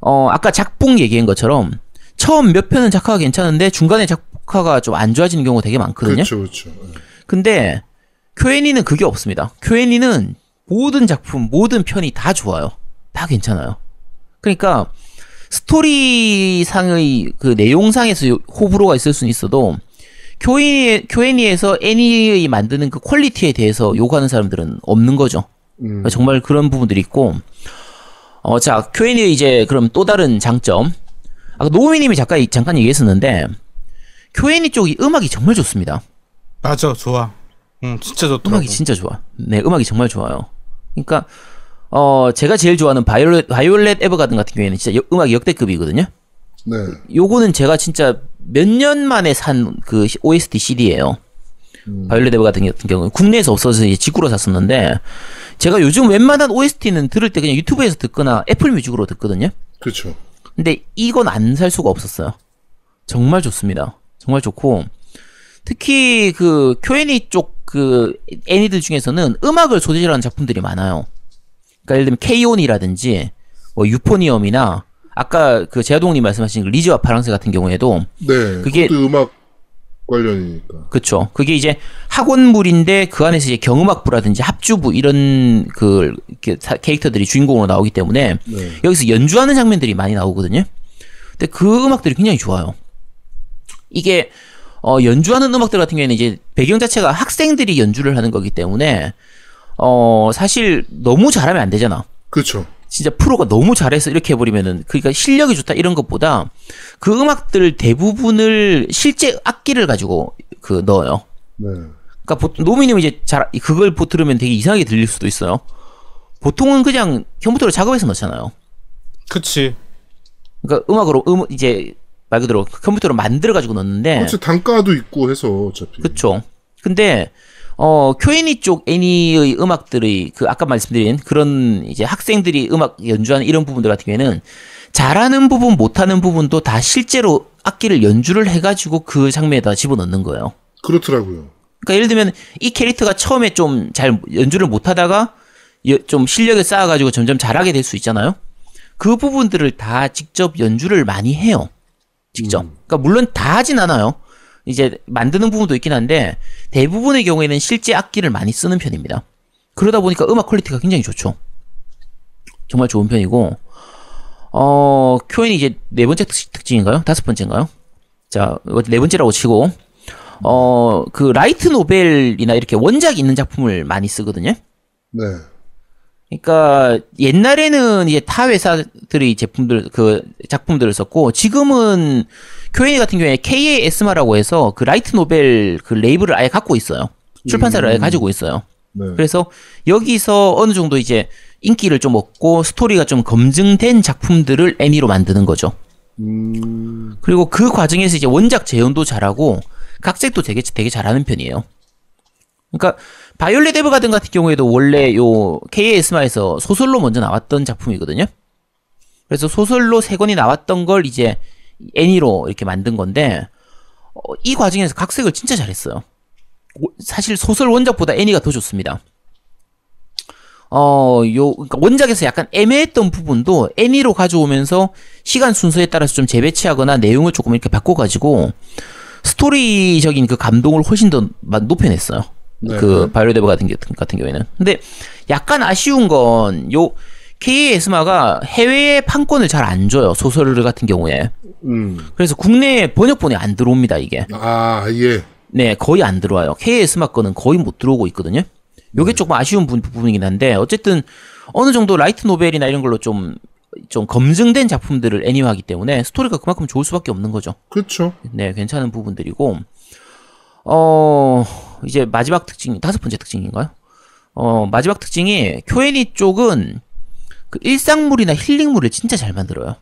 B: 어 아까 작품 얘기한 것처럼 처음 몇 편은 작화가 괜찮은데 중간에 작화가 좀 안 좋아지는 경우가 되게 많거든요.
A: 그렇죠, 그렇죠.
B: 근데 쿄애니는 그게 없습니다. 쿄애니는 모든 작품, 모든 편이 다 좋아요. 다 괜찮아요. 그러니까 스토리상의 그 내용상에서 요- 호불호가 있을 수는 있어도 쿄애니, 쿄애니에서 애니의 만드는 그 퀄리티에 대해서 요구하는 사람들은 없는 거죠.
A: 음.
B: 정말 그런 부분들이 있고 어, 자, 큐엔이의 이제 그럼 또 다른 장점. 아까 노우미님이 잠깐, 잠깐 얘기했었는데 큐엔이 쪽이 음악이 정말 좋습니다.
C: 맞아, 좋아. 응, 진짜 좋더라고.
B: 음악이 진짜 좋아. 네, 음악이 정말 좋아요. 그러니까 어 제가 제일 좋아하는 바이올렛 바이올렛 에버가든 같은 경우에는 진짜 여- 음악이 역대급이거든요.
A: 네.
B: 요거는 제가 진짜 몇 년 만에 산 그 OST CD예요. 바이올렛 에버가든 같은 경우는 국내에서 없어서 이제 직구로 샀었는데 제가 요즘 웬만한 OST는 들을 때 그냥 유튜브에서 듣거나 애플 뮤직으로 듣거든요.
A: 그렇죠.
B: 근데 이건 안 살 수가 없었어요. 정말 좋습니다. 정말 좋고 특히 그 쿄애니 쪽 그 애니들 중에서는 음악을 소재로 하는 작품들이 많아요. 그러니까 예를 들면 케이온이라든지 뭐 유포니엄이나 아까 그 제아동님 말씀하신 그 리즈와 파랑새 같은 경우에도
A: 네.
B: 그게-
A: 음악 관련이니까.
B: 그쵸. 그게 이제 학원물인데 그 안에서 이제 경음악부라든지 합주부 이런 그 캐릭터들이 주인공으로 나오기 때문에
A: 네.
B: 여기서 연주하는 장면들이 많이 나오거든요. 근데 그 음악들이 굉장히 좋아요. 이게 어, 연주하는 음악들 같은 경우에는 이제 배경 자체가 학생들이 연주를 하는 거기 때문에 어, 사실 너무 잘하면 안 되잖아.
A: 그렇죠.
B: 진짜 프로가 너무 잘해서 이렇게 해버리면은 그러니까 실력이 좋다 이런 것보다 그 음악들 대부분을 실제 악기를 가지고 그 넣어요.
A: 네.
B: 그러니까 보통 노미님 이제 잘 그걸 보- 들으면 되게 이상하게 들릴 수도 있어요. 보통은 그냥 컴퓨터로 작업해서 넣잖아요.
C: 그치.
B: 그러니까 음악으로 음 이제 말 그대로 컴퓨터로 만들어 가지고 넣는데
A: 어째 단가도 있고 해서 어차피.
B: 그쵸. 근데 어 Q&A 쪽 애니의 음악들의 그 아까 말씀드린 그런 이제 학생들이 음악 연주하는 이런 부분들 같은 경우에는 잘하는 부분 못하는 부분도 다 실제로 악기를 연주를 해가지고 그 장면에다 집어넣는 거예요.
A: 그렇더라고요.
B: 그러니까 예를 들면 이 캐릭터가 처음에 좀 잘 연주를 못하다가 여- 좀 실력을 쌓아가지고 점점 잘하게 될 수 있잖아요. 그 부분들을 다 직접 연주를 많이 해요. 직접. 그러니까 물론 다 하진 않아요. 이제 만드는 부분도 있긴 한데 대부분의 경우에는 실제 악기를 많이 쓰는 편입니다. 그러다 보니까 음악 퀄리티가 굉장히 좋죠. 정말 좋은 편이고 어 쿄애니 이제 네 번째 특- 특징인가요? 다섯 번째인가요? 자, 네 번째라고 치고 어, 그 라이트 노벨이나 이렇게 원작이 있는 작품을 많이 쓰거든요.
A: 네.
B: 그러니까 옛날에는 이제 타 회사들의 제품들 그 작품들을 썼고 지금은 쿄애니 같은 경우에 KA에스마라고 해서 그 라이트 노벨 그 레이블을 아예 갖고 있어요. 출판사를 아예 가지고 있어요.
A: 네.
B: 그래서 여기서 어느 정도 이제 인기를 좀 얻고 스토리가 좀 검증된 작품들을 애니로 만드는 거죠.
A: 음,
B: 그리고 그 과정에서 이제 원작 재현도 잘하고 각색도 되게 되게 잘하는 편이에요. 그러니까 바이올렛 에버가든 같은 경우에도 원래 요 KAS마에서 소설로 먼저 나왔던 작품이거든요. 그래서 소설로 세 권이 나왔던 걸 이제 애니로 이렇게 만든 건데 어, 이 과정에서 각색을 진짜 잘했어요. 오- 사실 소설 원작보다 애니가 더 좋습니다. 어, 요, 그러니까 원작에서 약간 애매했던 부분도 애니로 가져오면서 시간 순서에 따라서 좀 재배치하거나 내용을 조금 이렇게 바꿔가지고 스토리적인 그 감동을 훨씬 더 마- 높여냈어요.
A: 네.
B: 그 에버 같은, 게- 같은 경우에는. 근데 약간 아쉬운 건 요 KAS마가 해외에 판권을 잘 안 줘요. 소설 같은 경우에.
A: 음.
B: 그래서 국내에 번역본이 안 들어옵니다, 이게.
A: 아, 예.
B: 네, 거의 안 들어와요. KA에스마 거는 거의 못 들어오고 있거든요. 요게 조금 아쉬운 부, 부분이긴 한데, 어쨌든, 어느 정도 라이트 노벨이나 이런 걸로 좀, 좀 검증된 작품들을 애니화하기 때문에 스토리가 그만큼 좋을 수밖에 없는 거죠.
A: 그렇죠.
B: 네, 괜찮은 부분들이고, 어, 이제 마지막 특징, 다섯 번째 특징인가요? 어, 마지막 특징이, 쿄애니 쪽은 그 일상물이나 힐링물을 진짜 잘 만들어요.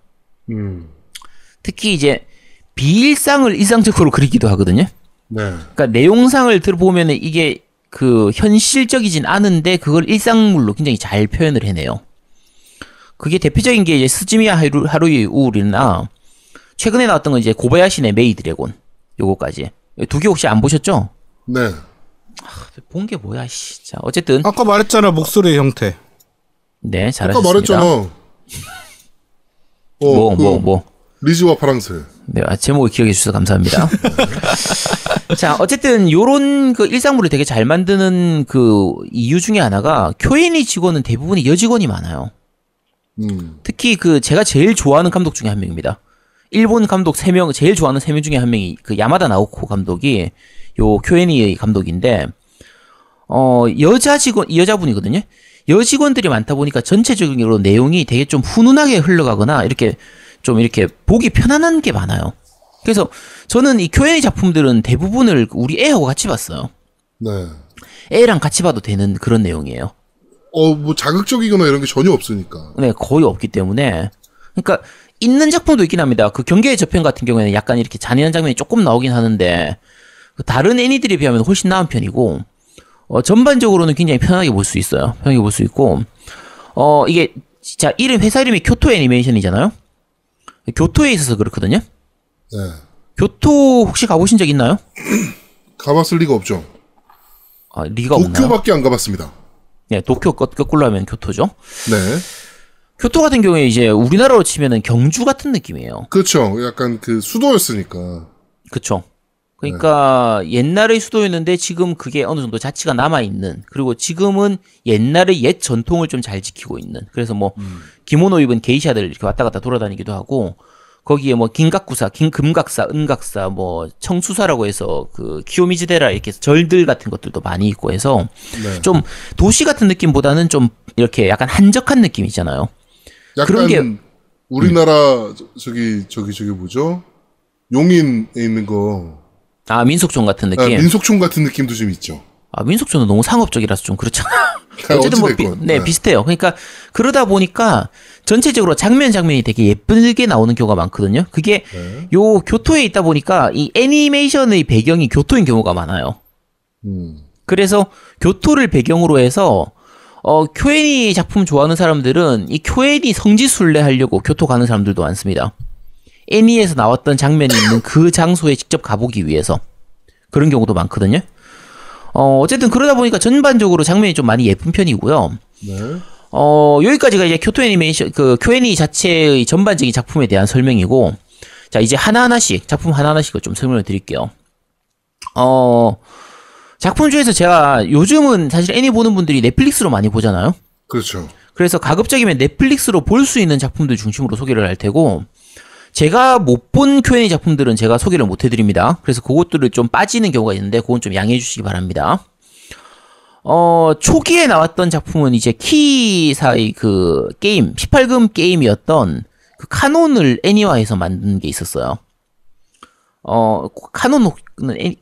A: 음.
B: 특히 이제, 비일상을 일상적으로 그리기도 하거든요.
A: 네.
B: 그러니까 내용상을 들어보면 이게 그 현실적이진 않은데 그걸 일상물로 굉장히 잘 표현을 해내요. 그게 대표적인 게 이제 스즈미야 하루, 하루이 우울이나 최근에 나왔던 건 이제 고바야시네 메이 드래곤 요거까지 두 개 혹시 안 보셨죠?
A: 네.
B: 본게 뭐야 씨. 자 어쨌든
C: 아까 말했잖아 목소리 형태.
B: 네,
A: 아까
B: 잘하셨습니다.
A: 말했잖아. 어,
B: 뭐,
A: 그
B: 뭐, 뭐.
A: 리즈와 파랑새.
B: 네, 아, 제목을 기억해 주셔서 감사합니다. 자, 어쨌든 요런 그 일상물을 되게 잘 만드는 그 이유 중에 하나가 쿄엔이 직원은 대부분이 여직원이 많아요.
A: 음.
B: 특히 그 제가 제일 좋아하는 감독 중에 한 명입니다. 일본 감독 3명, 제일 좋아하는 3명 중에 한 명이 그 야마다 나오코 감독이 요 쿄엔이 감독인데 어, 여자 직원, 여자분이거든요. 여직원들이 많다 보니까 전체적으로 내용이 되게 좀 훈훈하게 흘러가거나 이렇게 좀 이렇게 보기 편안한 게 많아요. 그래서 저는 이 쿄엔이 작품들은 대부분을 우리 애하고 같이 봤어요.
A: 네.
B: 애랑 같이 봐도 되는 그런 내용이에요.
A: 어, 뭐 자극적이거나 이런 게 전혀 없으니까.
B: 네, 거의 없기 때문에. 그러니까 있는 작품도 있긴 합니다. 그 경계의 저편 같은 경우에는 약간 이렇게 잔인한 장면이 조금 나오긴 하는데 그 다른 애니들에 비하면 훨씬 나은 편이고 어, 전반적으로는 굉장히 편하게 볼 수 있어요. 편하게 볼 수 있고 어 이게 진짜 이름 회사 이름이 교토 애니메이션이잖아요. 교토에 있어서 그렇거든요.
A: 네.
B: 교토 혹시 가보신 적 있나요?
A: 가봤을 리가 없죠.
B: 아, 리가 없나요?
A: 도쿄밖에 안 가봤습니다.
B: 네, 도쿄 거- 거꾸로 하면 교토죠.
A: 네.
B: 교토 같은 경우에 이제 우리나라로 치면은 경주 같은 느낌이에요.
A: 그렇죠. 약간 그 수도였으니까.
B: 그쵸. 그러니까 옛날의 수도였는데 지금 그게 어느 정도 자치가 남아 있는 그리고 지금은 옛날의 옛 전통을 좀 잘 지키고 있는 그래서 뭐 기모노 입은 게이샤들 이렇게 왔다 갔다 돌아다니기도 하고 거기에 뭐 긴각구사, 긴 금각사, 은각사, 뭐 청수사라고 해서 그 키오미즈데라 이렇게 절들 같은 것들도 많이 있고 해서
A: 네.
B: 좀 도시 같은 느낌보다는 좀 이렇게 약간 한적한 느낌이잖아요.
A: 약간
B: 그런 게-
A: 우리나라 저- 저기 저기 저기 뭐죠? 용인에 있는 거
B: 아 민속촌 같은
A: 아,
B: 느낌.
A: 민속촌 같은 느낌도 좀 있죠.
B: 아, 민속촌은 너무 상업적이라서 좀 그렇잖아. 어쨌든 뭐, 비, 네,
A: 네.
B: 비슷해요. 그러니까, 그러다 보니까, 전체적으로 장면 장면이 되게 예쁘게 나오는 경우가 많거든요. 그게,
A: 네.
B: 요, 교토에 있다 보니까, 이 애니메이션의 배경이 교토인 경우가 많아요.
A: 음.
B: 그래서, 교토를 배경으로 해서, 어, 쿄엔이 작품 좋아하는 사람들은, 이 쿄엔이 성지순례 하려고 교토 가는 사람들도 많습니다. 애니에서 나왔던 장면이 있는 그 장소에 직접 가보기 위해서. 그런 경우도 많거든요. 어, 어쨌든 그러다 보니까 전반적으로 장면이 좀 많이 예쁜 편이고요.
A: 네.
B: 어, 여기까지가 이제 교토 애니메이션, 그, 쿄애니 자체의 전반적인 작품에 대한 설명이고, 자, 이제 하나하나씩, 작품 하나하나씩을 좀 설명을 드릴게요. 어, 작품 중에서 제가 요즘은 사실 애니 보는 분들이 넷플릭스로 많이 보잖아요?
A: 그렇죠.
B: 그래서 가급적이면 넷플릭스로 볼 수 있는 작품들 중심으로 소개를 할 테고, 제가 못 본 Q&A 작품들은 제가 소개를 못 해드립니다. 그래서 그것들을 좀 빠지는 경우가 있는데, 그건 좀 양해해 주시기 바랍니다. 어, 초기에 나왔던 작품은 이제 키사의 그 게임, 18금 게임이었던 그 카논을 애니화해서 만든 게 있었어요. 어, 카논은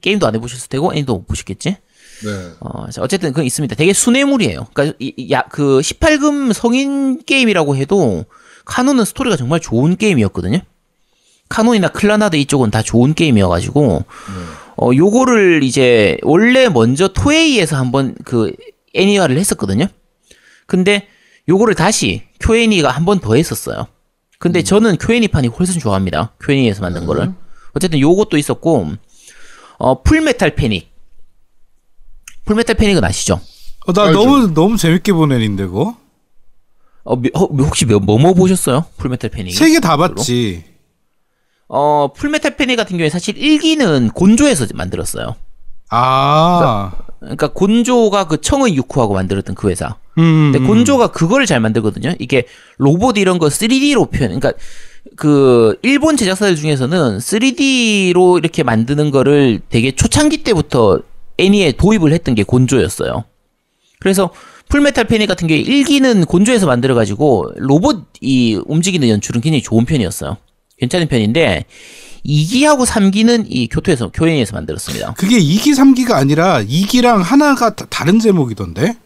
B: 게임도 안 해보셨을 테고, 애니도 못 보셨겠지?
A: 네.
B: 어, 자, 어쨌든 그건 있습니다. 되게 순애물이에요. 그러니까 이- 야, 그 18금 성인 게임이라고 해도 카논은 스토리가 정말 좋은 게임이었거든요. 카논이나 클라나드 이쪽은 다 좋은 게임이어가지고 어 요거를 이제 원래 먼저 토에이에서 한번 그 애니화를 했었거든요. 근데 요거를 다시 쿄애니가 한 번 더 했었어요. 근데 저는 쿄애니판이 훨씬 좋아합니다. 쿄애니에서 만든 거를. 어쨌든 요것도 있었고 어 풀메탈 패닉 풀메탈 패닉은 아시죠?
C: 어, 나
A: 알죠.
C: 너무 너무 재밌게 본 애닌데 그거
B: 어, 미- 어, 혹시 뭐, 뭐 보셨어요? 풀메탈 패닉?
C: 세 개 다 봤지.
B: 어, 풀메탈 패닉 같은 경우에 사실 1기는 곤조에서 만들었어요.
C: 아,
B: 그러니까 곤조가 그 청의 6호하고 만들었던 그 회사.
C: 음,
B: 근데 곤조가 그걸 잘 만들거든요. 이게 로봇 이런 거 3D로 표현, 그러니까 그 일본 제작사들 중에서는 3D로 이렇게 만드는 거를 되게 초창기 때부터 애니에 도입을 했던 게 곤조였어요. 그래서 풀메탈 패닉 같은 경우에 1기는 곤조에서 만들어 가지고 로봇이 움직이는 연출은 굉장히 좋은 편이었어요. 괜찮은 편인데 2기하고 3기는 이 교토에서 교행에서 만들었습니다.
C: 그게 2기 3기가 아니라 2기랑 하나가 다, 다른 제목이던데.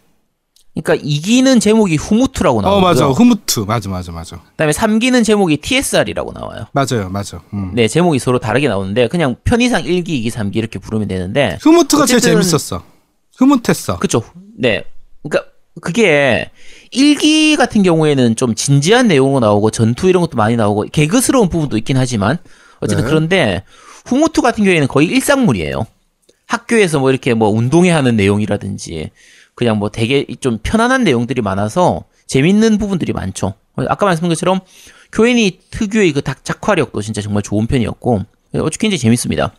B: 그러니까 2기는 제목이 후무트라고 나오고요.
C: 어 맞아 흐무트 맞아 맞아 맞아
B: 그다음에 3기는 제목이 TSR이라고 나와요.
C: 맞아요 맞아. 음.
B: 네, 제목이 서로 다르게 나오는데 그냥 편의상 1기, 2기, 3기 이렇게 부르면 되는데
C: 흐무트가 제일
B: 어쨌든-
C: 재밌었어. 흐뭇했어.
B: 그쵸. 네. 그러니까 그게 1기 같은 경우에는 좀 진지한 내용으로 나오고 전투 이런 것도 많이 나오고 개그스러운 부분도 있긴 하지만 어쨌든
A: 네.
B: 그런데 후무투 같은 경우에는 거의 일상물이에요. 학교에서 뭐 이렇게 뭐 운동회 하는 내용이라든지 그냥 뭐 되게 좀 편안한 내용들이 많아서 재밌는 부분들이 많죠. 아까 말씀드린 것처럼 교인이 특유의 그 작- 작화력도 진짜 정말 좋은 편이었고 어떻게 굉장히 재밌습니다.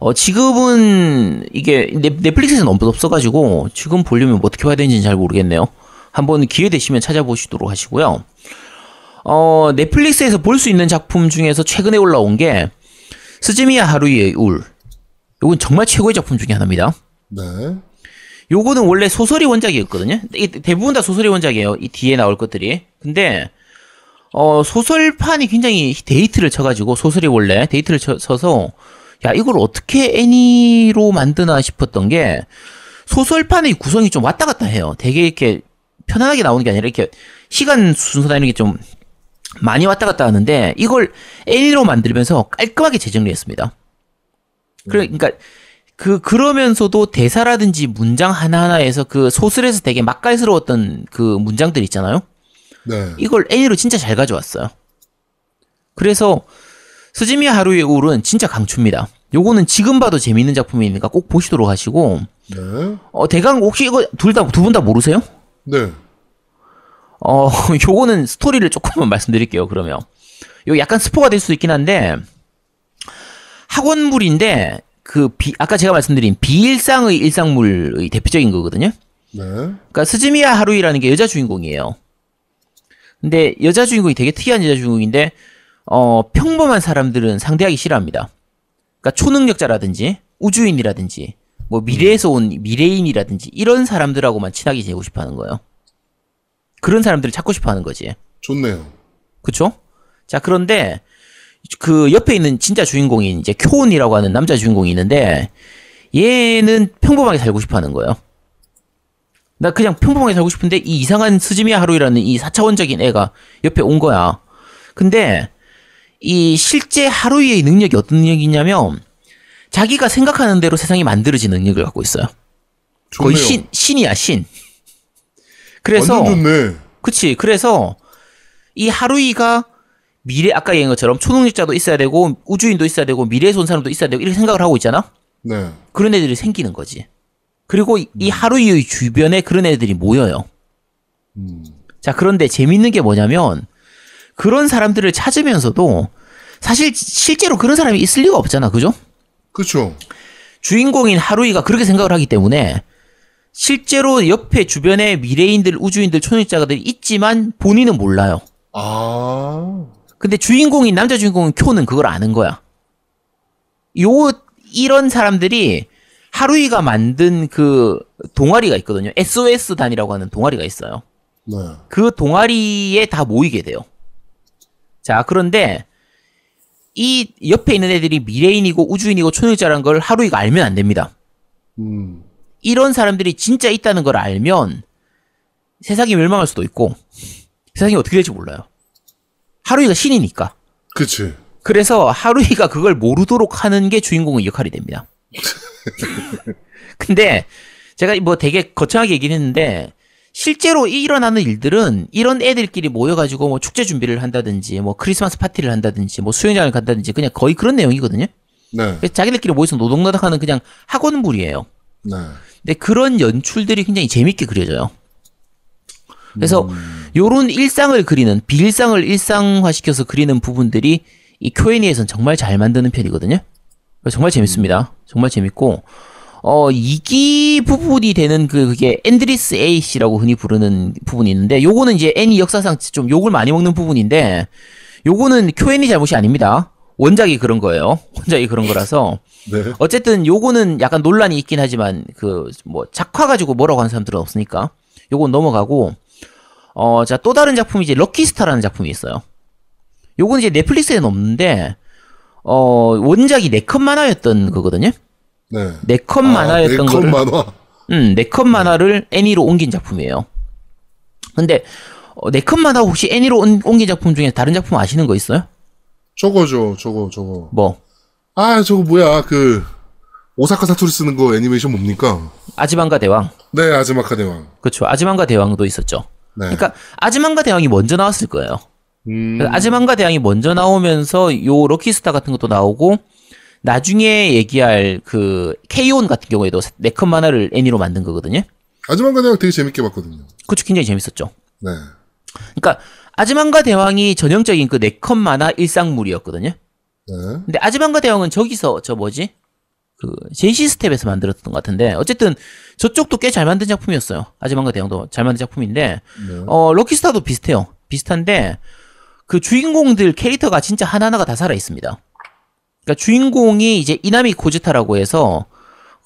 B: 어, 지금은 이게 넷- 넷플릭스에는 없- 없어가지고 지금 보려면 뭐 어떻게 봐야 되는지는 잘 모르겠네요. 한번 기회 되시면 찾아보시도록 하시고요. 어, 넷플릭스에서 볼 수 있는 작품 중에서 최근에 올라온 게 스즈미야 하루히의 우울. 요건 정말 최고의 작품 중에 하나입니다.
A: 네.
B: 요거는 원래 소설이 원작이었거든요. 이 대부분 다 소설이 원작이에요. 이 뒤에 나올 것들이. 근데 어 소설판이 굉장히 대히트를 쳐가지고 소설이 원래 대히트를 쳐, 쳐서 야 이걸 어떻게 애니로 만드나 싶었던 게 소설판의 구성이 좀 왔다 갔다 해요. 되게 이렇게 편안하게 나오는 게 아니라 이렇게 시간 순서나 이런 게 좀 많이 왔다 갔다 하는데 이걸 애니로 만들면서 깔끔하게 재정리했습니다. 그러니까 그 그러면서도 대사라든지 문장 하나하나에서 그 소설에서 되게 맛깔스러웠던 그 문장들 있잖아요.
A: 네.
B: 이걸 애니로 진짜 잘 가져왔어요. 그래서 스즈미 하루의 울은 진짜 강추입니다. 요거는 지금 봐도 재밌는 작품이니까 꼭 보시도록 하시고
A: 네.
B: 어 대강 혹시 이거 둘 다 두 분 다 모르세요?
A: 네.
B: 어 요거는 스토리를 조금만 말씀드릴게요. 그러면 요 약간 스포가 될 수도 있긴 한데 학원물인데 그 비, 아까 제가 말씀드린 비일상의 일상물의 대표적인 거거든요.
A: 네.
B: 그러니까 스즈미야 하루이라는 게 여자 주인공이에요. 근데 여자 주인공이 되게 특이한 여자 주인공인데 어 평범한 사람들은 상대하기 싫어합니다. 그러니까 초능력자라든지 우주인이라든지 뭐 미래에서 온 미래인이라든지 이런 사람들하고만 친하게 지내고 싶어 하는 거예요. 그런 사람들을 찾고 싶어 하는 거지.
A: 좋네요.
B: 그쵸? 자, 그런데 그 옆에 있는 진짜 주인공인 이제 쿄온이라고 하는 남자 주인공이 있는데 얘는 평범하게 살고 싶어 하는 거예요. 나 그냥 평범하게 살고 싶은데 이 이상한 스즈미야 하루이라는 이 4차원적인 애가 옆에 온 거야. 근데 이 실제 하루이의 능력이 어떤 능력이냐면 자기가 생각하는 대로 세상이 만들어진 능력을 갖고 있어요. 거의
A: 좋네요.
B: 신, 신이야, 신. 그래서
A: 완전 좋네.
B: 그치. 그래서 이 하루이가 미래 아까 얘기한 것처럼 초능력자도 있어야 되고 우주인도 있어야 되고 미래에서 온 사람도 있어야 되고 이렇게 생각을 하고 있잖아.
A: 네.
B: 그런 애들이 생기는 거지. 그리고 이, 이 하루이의 주변에 그런 애들이 모여요.
A: 음.
B: 자, 그런데 재밌는 게 뭐냐면 그런 사람들을 찾으면서도 사실 실제로 그런 사람이 있을 리가 없잖아. 그죠?
A: 그쵸.
B: 주인공인 하루이가 그렇게 생각을 하기 때문에 실제로 옆에 주변에 미래인들, 우주인들, 초능력자들이 있지만 본인은 몰라요.
A: 아.
B: 근데 주인공인 남자 주인공인 쿄는 그걸 아는 거야. 요 이런 사람들이 하루이가 만든 그 동아리가 있거든요. SOS 단이라고 하는 동아리가 있어요.
A: 네.
B: 그 동아리에 다 모이게 돼요. 자, 그런데 이 옆에 있는 애들이 미래인이고 우주인이고 초능력자라는 걸 하루이가 알면 안 됩니다.
A: 음.
B: 이런 사람들이 진짜 있다는 걸 알면 세상이 멸망할 수도 있고 세상이 어떻게 될지 몰라요. 하루이가 신이니까.
A: 그치.
B: 그래서 하루이가 그걸 모르도록 하는 게 주인공의 역할이 됩니다. 근데 제가 뭐 되게 거창하게 얘기를 했는데 실제로 일어나는 일들은 이런 애들끼리 모여가지고 뭐 축제 준비를 한다든지 뭐 크리스마스 파티를 한다든지 뭐 수영장을 간다든지 그냥 거의 그런 내용이거든요.
A: 네.
B: 그래서 자기들끼리 모여서 노동노동하는 그냥 학원물이에요.
A: 네.
B: 근데 그런 연출들이 굉장히 재밌게 그려져요. 그래서 요런 일상을 그리는 비일상을 일상화시켜서 그리는 부분들이 이 Q&A에서는 정말 잘 만드는 편이거든요. 정말 재밌습니다. 정말 재밌고 어 2기 부분이 되는 그 그게 Endless Eight라고 흔히 부르는 부분이 있는데 요거는 이제 애니 역사상 좀 욕을 많이 먹는 부분인데 요거는 쿄애니 잘못이 아닙니다. 원작이 그런 거예요. 원작이 그런 거라서
A: 네.
B: 어쨌든 요거는 약간 논란이 있긴 하지만 그 뭐 작화 가지고 뭐라고 하는 사람들은 없으니까 요건 넘어가고 어 자 또 다른 작품이 이제 럭키스타라는 작품이 있어요. 요건 이제 넷플릭스에는 없는데 어 원작이 네컷 만화였던 거거든요.
A: 네.
B: 네컷
A: 아,
B: 만화였던
A: 네컷
B: 거를
A: 만화.
B: 음, 네컷 만화를 애니로 옮긴 작품이에요. 근데 어, 네컷 만화 혹시 애니로 옮- 옮긴 작품 중에 다른 작품 아시는 거 있어요?
A: 저거죠. 저거 저거.
B: 뭐
A: 아, 저거 뭐야? 그 오사카 사투리 쓰는 거 애니메이션 뭡니까?
B: 아즈만가 대왕.
A: 네, 아즈마카 대왕.
B: 그렇죠. 아즈만가 대왕도 있었죠.
A: 네.
B: 그러니까 아즈만가 대왕이 먼저 나왔을 거예요.
A: 음.
B: 아즈만가 대왕이 먼저 나오면서 요 럭키스타 같은 것도 나오고 나중에 얘기할 그 케이온 같은 경우에도 네컷 만화를 애니로 만든 거거든요.
A: 아즈만가 대왕 되게 재밌게 봤거든요.
B: 그쵸, 굉장히 재밌었죠.
A: 네.
B: 그러니까 아즈만과 대왕이 전형적인 그 네컷 만화 일상물이었거든요.
A: 네.
B: 근데 아즈만과 대왕은 저기서 저 뭐지? 그 제시 스텝에서 만들었던 것 같은데 어쨌든 저쪽도 꽤 잘 만든 작품이었어요. 아즈만과 대왕도 잘 만든 작품인데
A: 네.
B: 어 럭키스타도 비슷해요. 비슷한데 그 주인공들 캐릭터가 진짜 하나하나가 다 살아 있습니다. 그러니까 주인공이 이제 이나미 코즈타라고 해서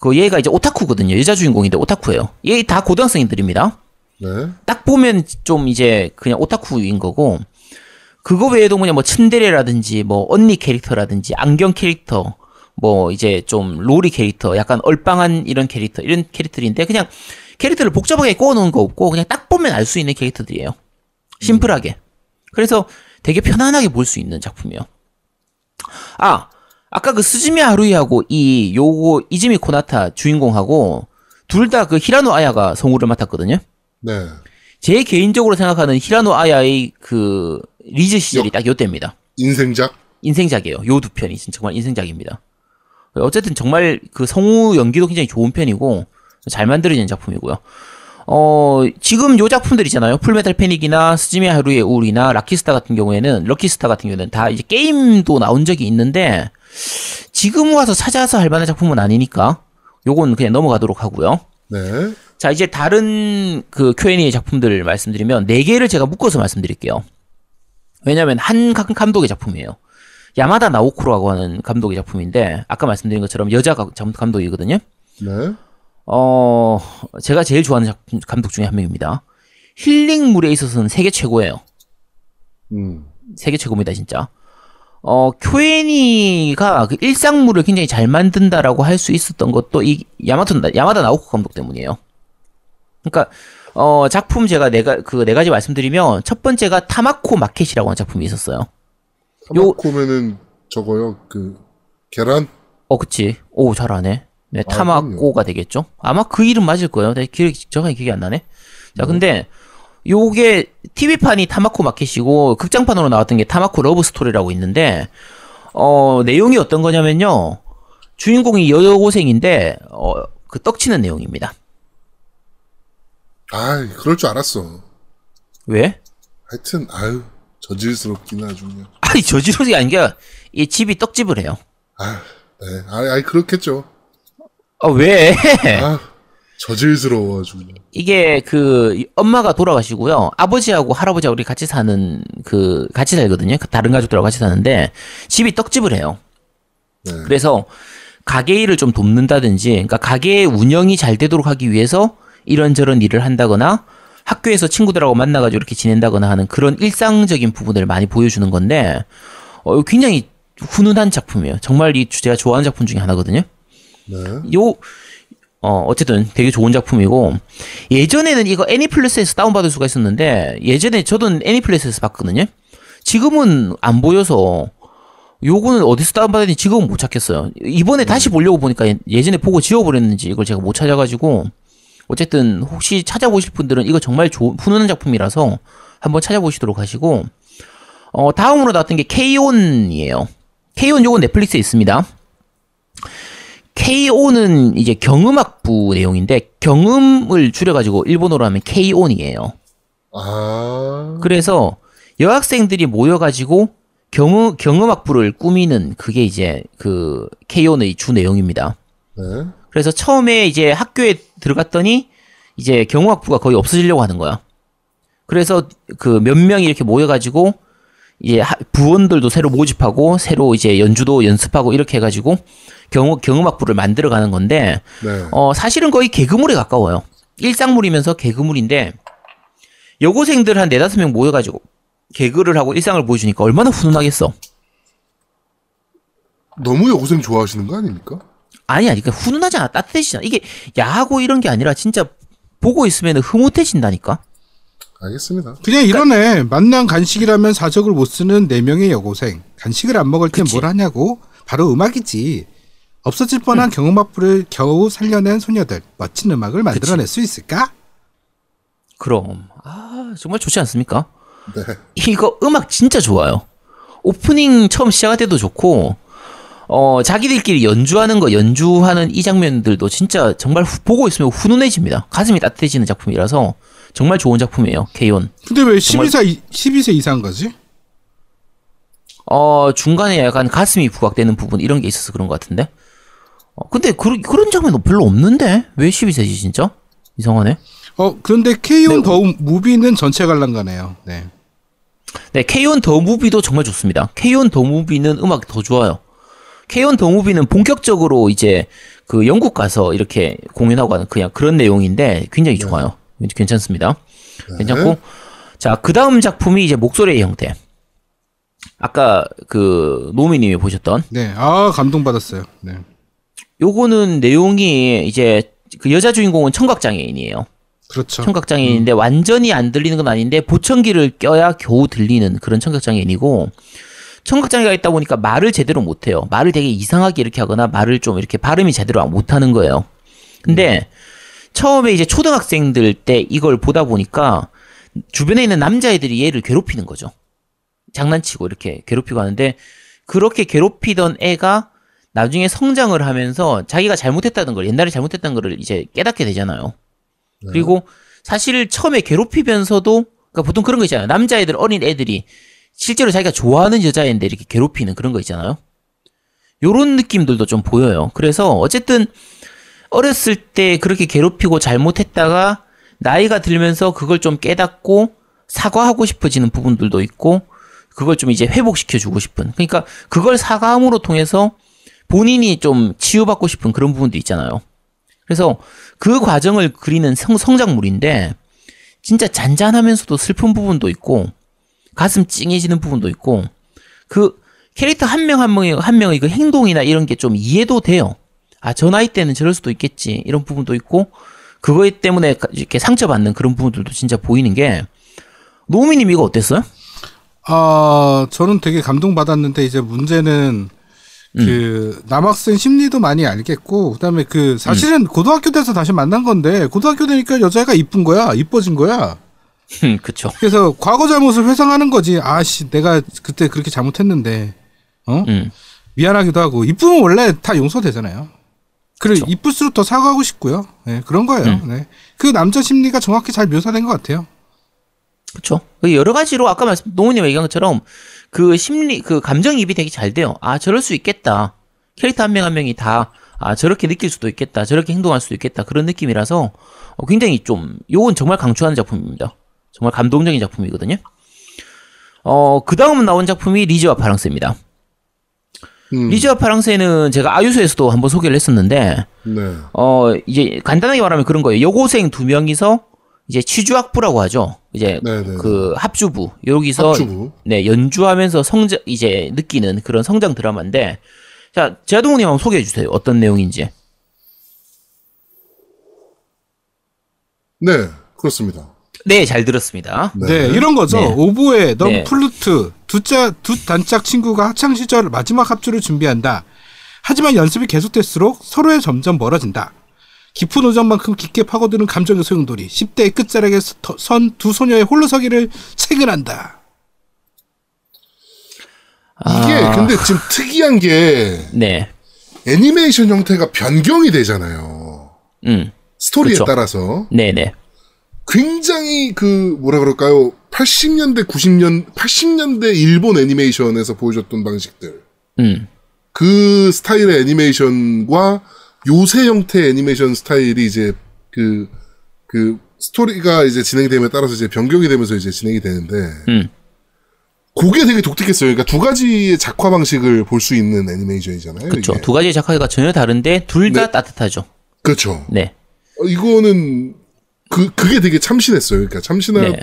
B: 그 얘가 이제 오타쿠거든요. 여자 주인공인데 오타쿠예요. 얘 다 고등학생들입니다.
A: 네.
B: 딱 보면 좀 이제 그냥 오타쿠인 거고 그거 외에도 그냥 뭐 츤데레라든지 뭐 언니 캐릭터라든지 안경 캐릭터 뭐 이제 좀 로리 캐릭터 약간 얼빵한 이런 캐릭터 이런 캐릭터들인데 그냥 캐릭터를 복잡하게 꼬아놓은 거 없고 그냥 딱 보면 알 수 있는 캐릭터들이에요 심플하게 그래서 되게 편안하게 볼 수 있는 작품이에요 아 아까 그 스즈미야 하루히하고 이 요거 이즈미 코나타 주인공하고 둘 다 그 히라노 아야가 성우를 맡았거든요
A: 네.
B: 제 개인적으로 생각하는 히라노 아야의 그 리즈 시절이 딱 요때입니다.
A: 인생작.
B: 인생작이에요. 요 두 편이 정말 인생작입니다. 어쨌든 정말 그 성우 연기도 굉장히 좋은 편이고 잘 만들어진 작품이고요. 어, 지금 요 작품들 있잖아요. 풀메탈 패닉이나 스즈미야 하루히의 우울이나 락키스타 같은 경우에는 럭키스타 같은 경우에는 다 이제 게임도 나온 적이 있는데 지금 와서 찾아서 할 만한 작품은 아니니까 요건 그냥 넘어가도록 하고요.
A: 네.
B: 자, 이제 다른 그 쿄애니 작품들 말씀드리면 네 개를 제가 묶어서 말씀드릴게요. 왜냐면 한 감- 감독의 작품이에요. 야마다 나오코라고 하는 감독의 작품인데 아까 말씀드린 것처럼 여자 감독이거든요.
A: 네.
B: 어, 제가 제일 좋아하는 작품, 감독 중에 한 명입니다. 힐링물에 있어서는 세계 최고예요.
A: 음.
B: 세계 최고입니다, 진짜. 어, 쿄에니가 그 일상물을 굉장히 잘 만든다라고 할 수 있었던 것도 이 야마토, 야마다 나오코 감독 때문이에요. 그러니까, 어, 작품 제가 네가, 그 네 가지 말씀드리면, 첫 번째가 타마코 마켓이라고 하는 작품이 있었어요. 요-
A: 타마코면은 저거요. 그 계란.
B: 어, 그치. 오, 잘하네. 네,
A: 아,
B: 타마코가 되겠죠? 아마 그 이름 맞을 거예요. 내 기억이, 정확히 기억이 안 나네. 자, 근데, 요게, TV판이 타마코 마켓이고, 극장판으로 나왔던 게 타마코 러브 스토리라고 있는데, 어, 내용이 어떤 거냐면요. 주인공이 여고생인데, 어, 그 떡치는 내용입니다.
A: 아, 그럴 줄 알았어.
B: 왜?
A: 하여튼 아유 저질스럽긴 아주 그냥.
B: 아니, 게 아니라, 이 집이 떡집을 해요.
A: 아, 네. 아, 그렇겠죠.
B: 아, 왜?
A: 아, 저질스러워 그냥.
B: 이게 그 엄마가 돌아가시고요. 아버지하고 할아버지하고 우리 같이 사는 그 같이 살거든요. 그 다른 가족들하고 같이 사는데 집이 떡집을 해요.
A: 네.
B: 그래서 가게 일을 좀 돕는다든지, 그러니까 가게 운영이 잘 되도록 하기 위해서 이런저런 일을 한다거나 학교에서 친구들하고 만나가지고 이렇게 지낸다거나 하는 그런 일상적인 부분을 많이 보여주는 건데 어, 굉장히 훈훈한 작품이에요. 정말 이 제가 좋아하는 작품 중에 하나거든요.
A: 네.
B: 요, 어, 어쨌든 되게 좋은 작품이고, 예전에는 이거 애니플러스에서 다운받을 수가 있었는데, 예전에 저도 애니플러스에서 봤거든요? 지금은 안 보여서, 요거는 어디서 다운받았는지 지금은 못 찾겠어요. 이번에 다시 보려고 보니까 예전에 보고 지워버렸는지 이걸 제가 못 찾아가지고, 어쨌든 혹시 찾아보실 분들은 이거 정말 좋은, 훈훈한 작품이라서 한번 찾아보시도록 하시고, 어, 다음으로 나왔던 게 K-ON이에요. K-ON 요거 넷플릭스에 있습니다. KO는 이제 경음악부 내용인데 경음을 줄여가지고 일본어로 하면 K-ON이에요.
A: 아,
B: 그래서 여학생들이 모여가지고 경음 경음악부를 꾸미는 그게 이제 그 K-ON의 주 내용입니다.
A: 네.
B: 그래서 처음에 이제 학교에 들어갔더니 이제 경음악부가 거의 없어지려고 하는 거야. 그래서 그 몇 명이 이렇게 모여가지고 이제 하- 부원들도 새로 모집하고 새로 이제 연주도 연습하고 이렇게 해가지고 경음 경음악부를 만들어가는 건데
A: 네.
B: 어, 사실은 거의 개그물에 가까워요. 일상물이면서 개그물인데, 여고생들 한 네다섯 명 모여가지고, 개그를 하고 일상을 보여주니까 얼마나 훈훈하겠어.
A: 너무 여고생 좋아하시는 거 아닙니까?
B: 아니, 아니, 그러니까 훈훈하잖아. 따뜻해지잖아. 이게 야하고 이런 게 아니라 진짜 보고 있으면 흐뭇해진다니까?
A: 알겠습니다.
C: 그냥 이러네. 만난 간식이라면 사적을 못 쓰는 네 명의 여고생. 간식을 안 먹을 땐 뭘 하냐고? 바로 음악이지. 없어질 뻔한 경음악부를 겨우 살려낸 소녀들. 멋진 음악을 만들어낼 수 있을까?
B: 그럼. 아, 정말 좋지 않습니까?
A: 네.
B: 이거 음악 진짜 좋아요. 오프닝 처음 시작할 때도 좋고, 어, 자기들끼리 연주하는 거, 연주하는 이 장면들도 진짜 정말 후- 보고 있으면 훈훈해집니다. 가슴이 따뜻해지는 작품이라서 정말 좋은 작품이에요. 케이온.
C: 근데 왜 12세, 이- 12세 이상 거지?
B: 어, 중간에 약간 가슴이 부각되는 부분 이런 게 있어서 그런 것 같은데. 어, 근데 그, 그런 장면도 별로 없는데? 왜 12세지 진짜? 이상하네.
C: 어, 그런데 K-ON
B: 네,
C: 더 무비는 전체 관람가네요. 네.
B: 네, K-ON 더 무비도 정말 좋습니다. K-ON 더 무비는 음악이 더 좋아요. K-ON 더 무비는 본격적으로 이제 그 영국 가서 이렇게 공연하고 하는 그냥 그런 내용인데 굉장히 좋아요. 괜찮습니다. 괜찮고. 자, 그 다음 작품이 이제 목소리의 형태. 아까 그 노미님이 보셨던
C: 네. 아, 감동받았어요. 네.
B: 요거는 내용이 이제 그 여자 주인공은 청각장애인이에요.
C: 그렇죠.
B: 청각장애인인데 완전히 안 들리는 건 아닌데 보청기를 껴야 겨우 들리는 그런 청각장애인이고 청각장애가 있다 보니까 말을 제대로 못해요. 말을 되게 이상하게 이렇게 하거나 말을 좀 이렇게 발음이 제대로 못하는 거예요. 근데 처음에 이제 초등학생들 때 이걸 보다 보니까 주변에 있는 남자애들이 얘를 괴롭히는 거죠. 장난치고 이렇게 괴롭히고 하는데 그렇게 괴롭히던 애가 나중에 성장을 하면서 자기가 잘못했다는 걸 옛날에 잘못했다는 걸 이제 깨닫게 되잖아요. 그리고 사실 처음에 괴롭히면서도 그러니까 보통 그런 거 있잖아요. 남자애들 어린 애들이 실제로 자기가 좋아하는 여자애인데 이렇게 괴롭히는 그런 거 있잖아요. 요런 느낌들도 좀 보여요. 그래서 어쨌든 어렸을 때 그렇게 괴롭히고 잘못했다가 나이가 들면서 그걸 좀 깨닫고 사과하고 싶어지는 부분들도 있고 그걸 좀 이제 회복시켜 주고 싶은 그러니까 그걸 사과함으로 통해서 본인이 좀 치유받고 싶은 그런 부분도 있잖아요. 그래서 그 과정을 그리는 성, 성장물인데 진짜 잔잔하면서도 슬픈 부분도 있고 가슴 찡해지는 부분도 있고 그 캐릭터 한 명 한 명의 한 명의 그 행동이나 이런 게 좀 이해도 돼요. 아 저 나이 때는 저럴 수도 있겠지 이런 부분도 있고 그거 때문에 가- 이렇게 상처받는 그런 부분들도 진짜 보이는 게 노미님 이거 어땠어요?
C: 아, 저는 되게 감동받았는데 이제 문제는 그 남학생 심리도 많이 알겠고 그다음에 그 사실은 고등학교 때서 다시 만난 건데 고등학교 되니까 여자애가 이쁜 거야. 이뻐진 거야.
B: 음, 그쵸.
C: 그래서 과거 잘못을 회상하는 거지. 아씨, 내가 그때 그렇게 잘못했는데. 어?
B: 음.
C: 미안하기도 하고 이쁘면 원래 다 용서되잖아요. 그래 이쁠수록 더 사과하고 싶고요. 네, 그런 거예요. 네. 그 남자 심리가 정확히 잘 묘사된 것 같아요.
B: 그렇죠. 여러 가지로 아까 말씀 노무님 얘기한 것처럼 그 심리 그 감정이입이 되게 잘 돼요. 아 저럴 수 있겠다. 캐릭터 한 명 한 명이 다 아 저렇게 느낄 수도 있겠다. 저렇게 행동할 수도 있겠다. 그런 느낌이라서 어, 굉장히 좀 요건 정말 강추하는 작품입니다. 정말 감동적인 작품이거든요. 어 그 다음 나온 작품이 리즈와 파랑새입니다.
A: 음,
B: 리즈와 파랑새는 제가 아유소에서도 한번 소개를 했었는데
A: 네.
B: 어 이제 간단하게 말하면 그런 거예요. 여고생 두 명이서 이제 취주학부라고 하죠. 이제
A: 네네.
B: 그 합주부 여기서
A: 합주부.
B: 네 연주하면서 성장 이제 느끼는 그런 성장 드라마인데 자 제아동우님 한번 소개해 주세요. 어떤 내용인지.
A: 네, 그렇습니다.
B: 네 잘 들었습니다.
C: 네, 이런 거죠.
B: 네.
C: 오보에 넌
B: 네.
C: 플루트 두자 두 단짝 친구가 학창 시절 마지막 합주를 준비한다. 하지만 연습이 계속될수록 서로에 점점 멀어진다. 깊은 우정만큼 깊게 파고드는 감정의 소용돌이 10대의 끝자락에 선 두 소녀의 홀로서기를 체근한다.
A: 이게
B: 아.
A: 근데 지금 특이한 게
B: 네.
A: 애니메이션 형태가 변경이 되잖아요.
B: 음.
A: 스토리에
B: 그쵸.
A: 따라서
B: 네네.
A: 굉장히 그 뭐라 그럴까요? 80년대 90년 80년대 일본 애니메이션에서 보여줬던 방식들
B: 음.
A: 그 스타일의 애니메이션과 요새 형태의 애니메이션 스타일이 이제 그, 그, 스토리가 이제 진행됨에 따라서 이제 변경이 되면서 이제 진행이 되는데,
B: 음.
A: 그게 되게 독특했어요. 그러니까 두 가지의 작화 방식을 볼 수 있는 애니메이션이잖아요.
B: 그렇죠. 두 가지의 작화가 전혀 다른데 둘다
A: 네.
B: 따뜻하죠.
A: 그렇죠.
B: 네.
A: 어, 이거는, 그, 그게 되게 참신했어요. 그러니까 참신하,
B: 네.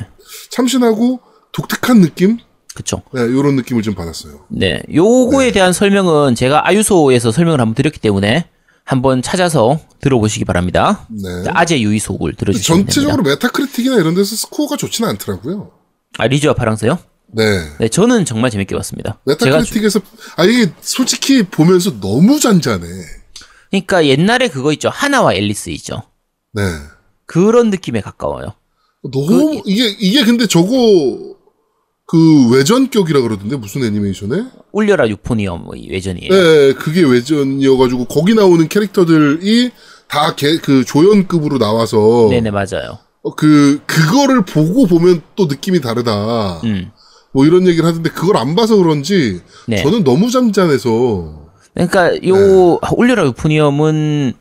A: 참신하고 독특한 느낌?
B: 그렇죠.
A: 네, 요런 느낌을 좀 받았어요.
B: 네. 요거에 대한 설명은 제가 아유소에서 설명을 한번 드렸기 때문에 한번 찾아서 들어보시기 바랍니다.
A: 네.
B: 자, 아재 유이속을 들어주시면 됩니다.
A: 전체적으로 메타크리틱이나 이런 데서 스코어가 좋지는 않더라고요.
B: 아, 리즈와 파랑새요?
A: 네.
B: 네, 저는 정말 재밌게 봤습니다. 제가 주-
A: 메타크리틱에서 아 이게 솔직히 보면서 너무 잔잔해.
B: 그러니까 옛날에 그거 있죠. 하나와 앨리스 있죠.
A: 네.
B: 그런 느낌에 가까워요.
A: 너무 이게 이게 근데 저거 그 외전격이라 그러던데 무슨 애니메이션에?
B: 울려라 유포니엄 뭐 외전이에요.
A: 네, 그게 외전이어가지고 거기 나오는 캐릭터들이 다 그 조연급으로 나와서
B: 네네 맞아요.
A: 어, 그 그거를 보고 보면 또 느낌이 다르다.
B: 음.
A: 뭐 이런 얘기를 하던데 그걸 안 봐서 그런지
B: 네.
A: 저는 너무 잠잠해서
B: 그러니까 요 울려라 유포니엄은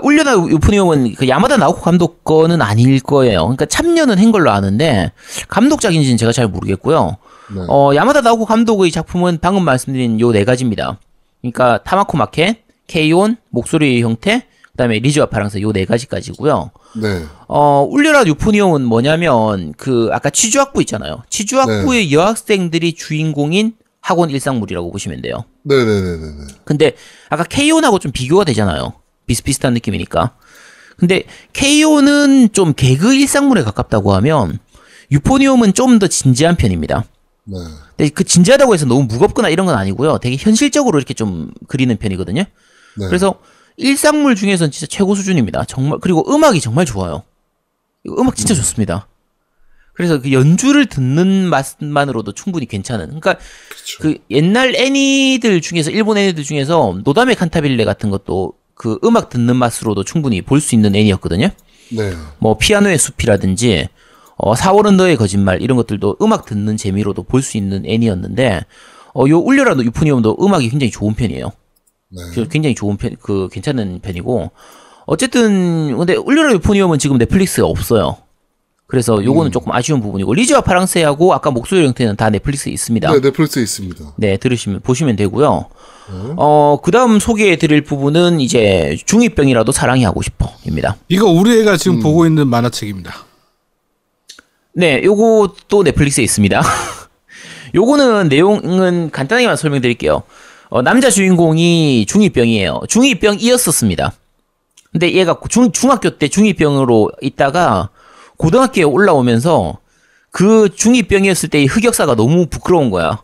B: 그러니까 울려라 유포니엄은 그 야마다 나오코 감독 거는 아닐 거예요. 그러니까 참여는 한 걸로 아는데 감독작인지는 제가 잘 모르겠고요.
A: 네.
B: 어 야마다 나오코 감독의 작품은 방금 말씀드린 요 네 가지입니다. 그러니까 타마코 마켓, 케이온, 목소리의 형태, 그다음에 리즈와 파랑새 요 네 가지까지고요.
A: 네.
B: 어, 울려라 유포니엄은 뭐냐면, 그, 아까 치주학부 있잖아요. 치주학부의 여학생들이 주인공인 학원 일상물이라고 보시면 돼요.
A: 네네네네네.
B: 근데, 아까 케이온하고 좀 비교가 되잖아요. 비슷비슷한 느낌이니까. 근데, 케이온은 좀 개그 일상물에 가깝다고 하면, 유포니엄은 좀 더 진지한 편입니다.
A: 네.
B: 근데 그 진지하다고 해서 너무 무겁거나 이런 건 아니고요. 되게 현실적으로 이렇게 좀 그리는 편이거든요.
A: 네.
B: 그래서 일상물 중에서는 진짜 최고 수준입니다. 정말 그리고 음악이 정말 좋아요. 음악 진짜 좋습니다. 그래서 그 연주를 듣는 맛만으로도 충분히 괜찮은. 그러니까
A: 그쵸.
B: 그 옛날 애니들 중에서 일본 애니들 중에서 노다메 칸타빌레 같은 것도 그 음악 듣는 맛으로도 충분히 볼 수 있는 애니였거든요.
A: 네.
B: 뭐 피아노의 숲이라든지 어 4월은 너의 거짓말 이런 것들도 음악 듣는 재미로도 볼 수 있는 애니였는데 어 요 울려라 유포니엄도 음악이 굉장히 좋은 편이에요.
A: 네.
B: 그 굉장히 좋은 편, 그 괜찮은 편이고 어쨌든 근데 울려라 유포니엄은 지금 넷플릭스에 없어요. 그래서 요거는 조금 아쉬운 부분이고 리즈와 파랑새하고 아까 목소리 형태는 다 넷플릭스에 있습니다.
A: 네, 넷플릭스에 있습니다.
B: 네, 들으시면 보시면 되고요. 어, 그다음 소개해 드릴 부분은 이제 중이병이라도 사랑이 하고 싶어입니다.
C: 이거 우리 애가 지금 보고 있는 만화책입니다.
B: 네, 요것도 넷플릭스에 있습니다. 요거는 내용은 간단하게만 설명드릴게요. 어, 남자 주인공이 중2병이에요. 중2병이었었습니다. 근데 얘가 중, 중학교 때 중2병으로 있다가 고등학교에 올라오면서 그 중2병이었을 때의 흑역사가 너무 부끄러운 거야.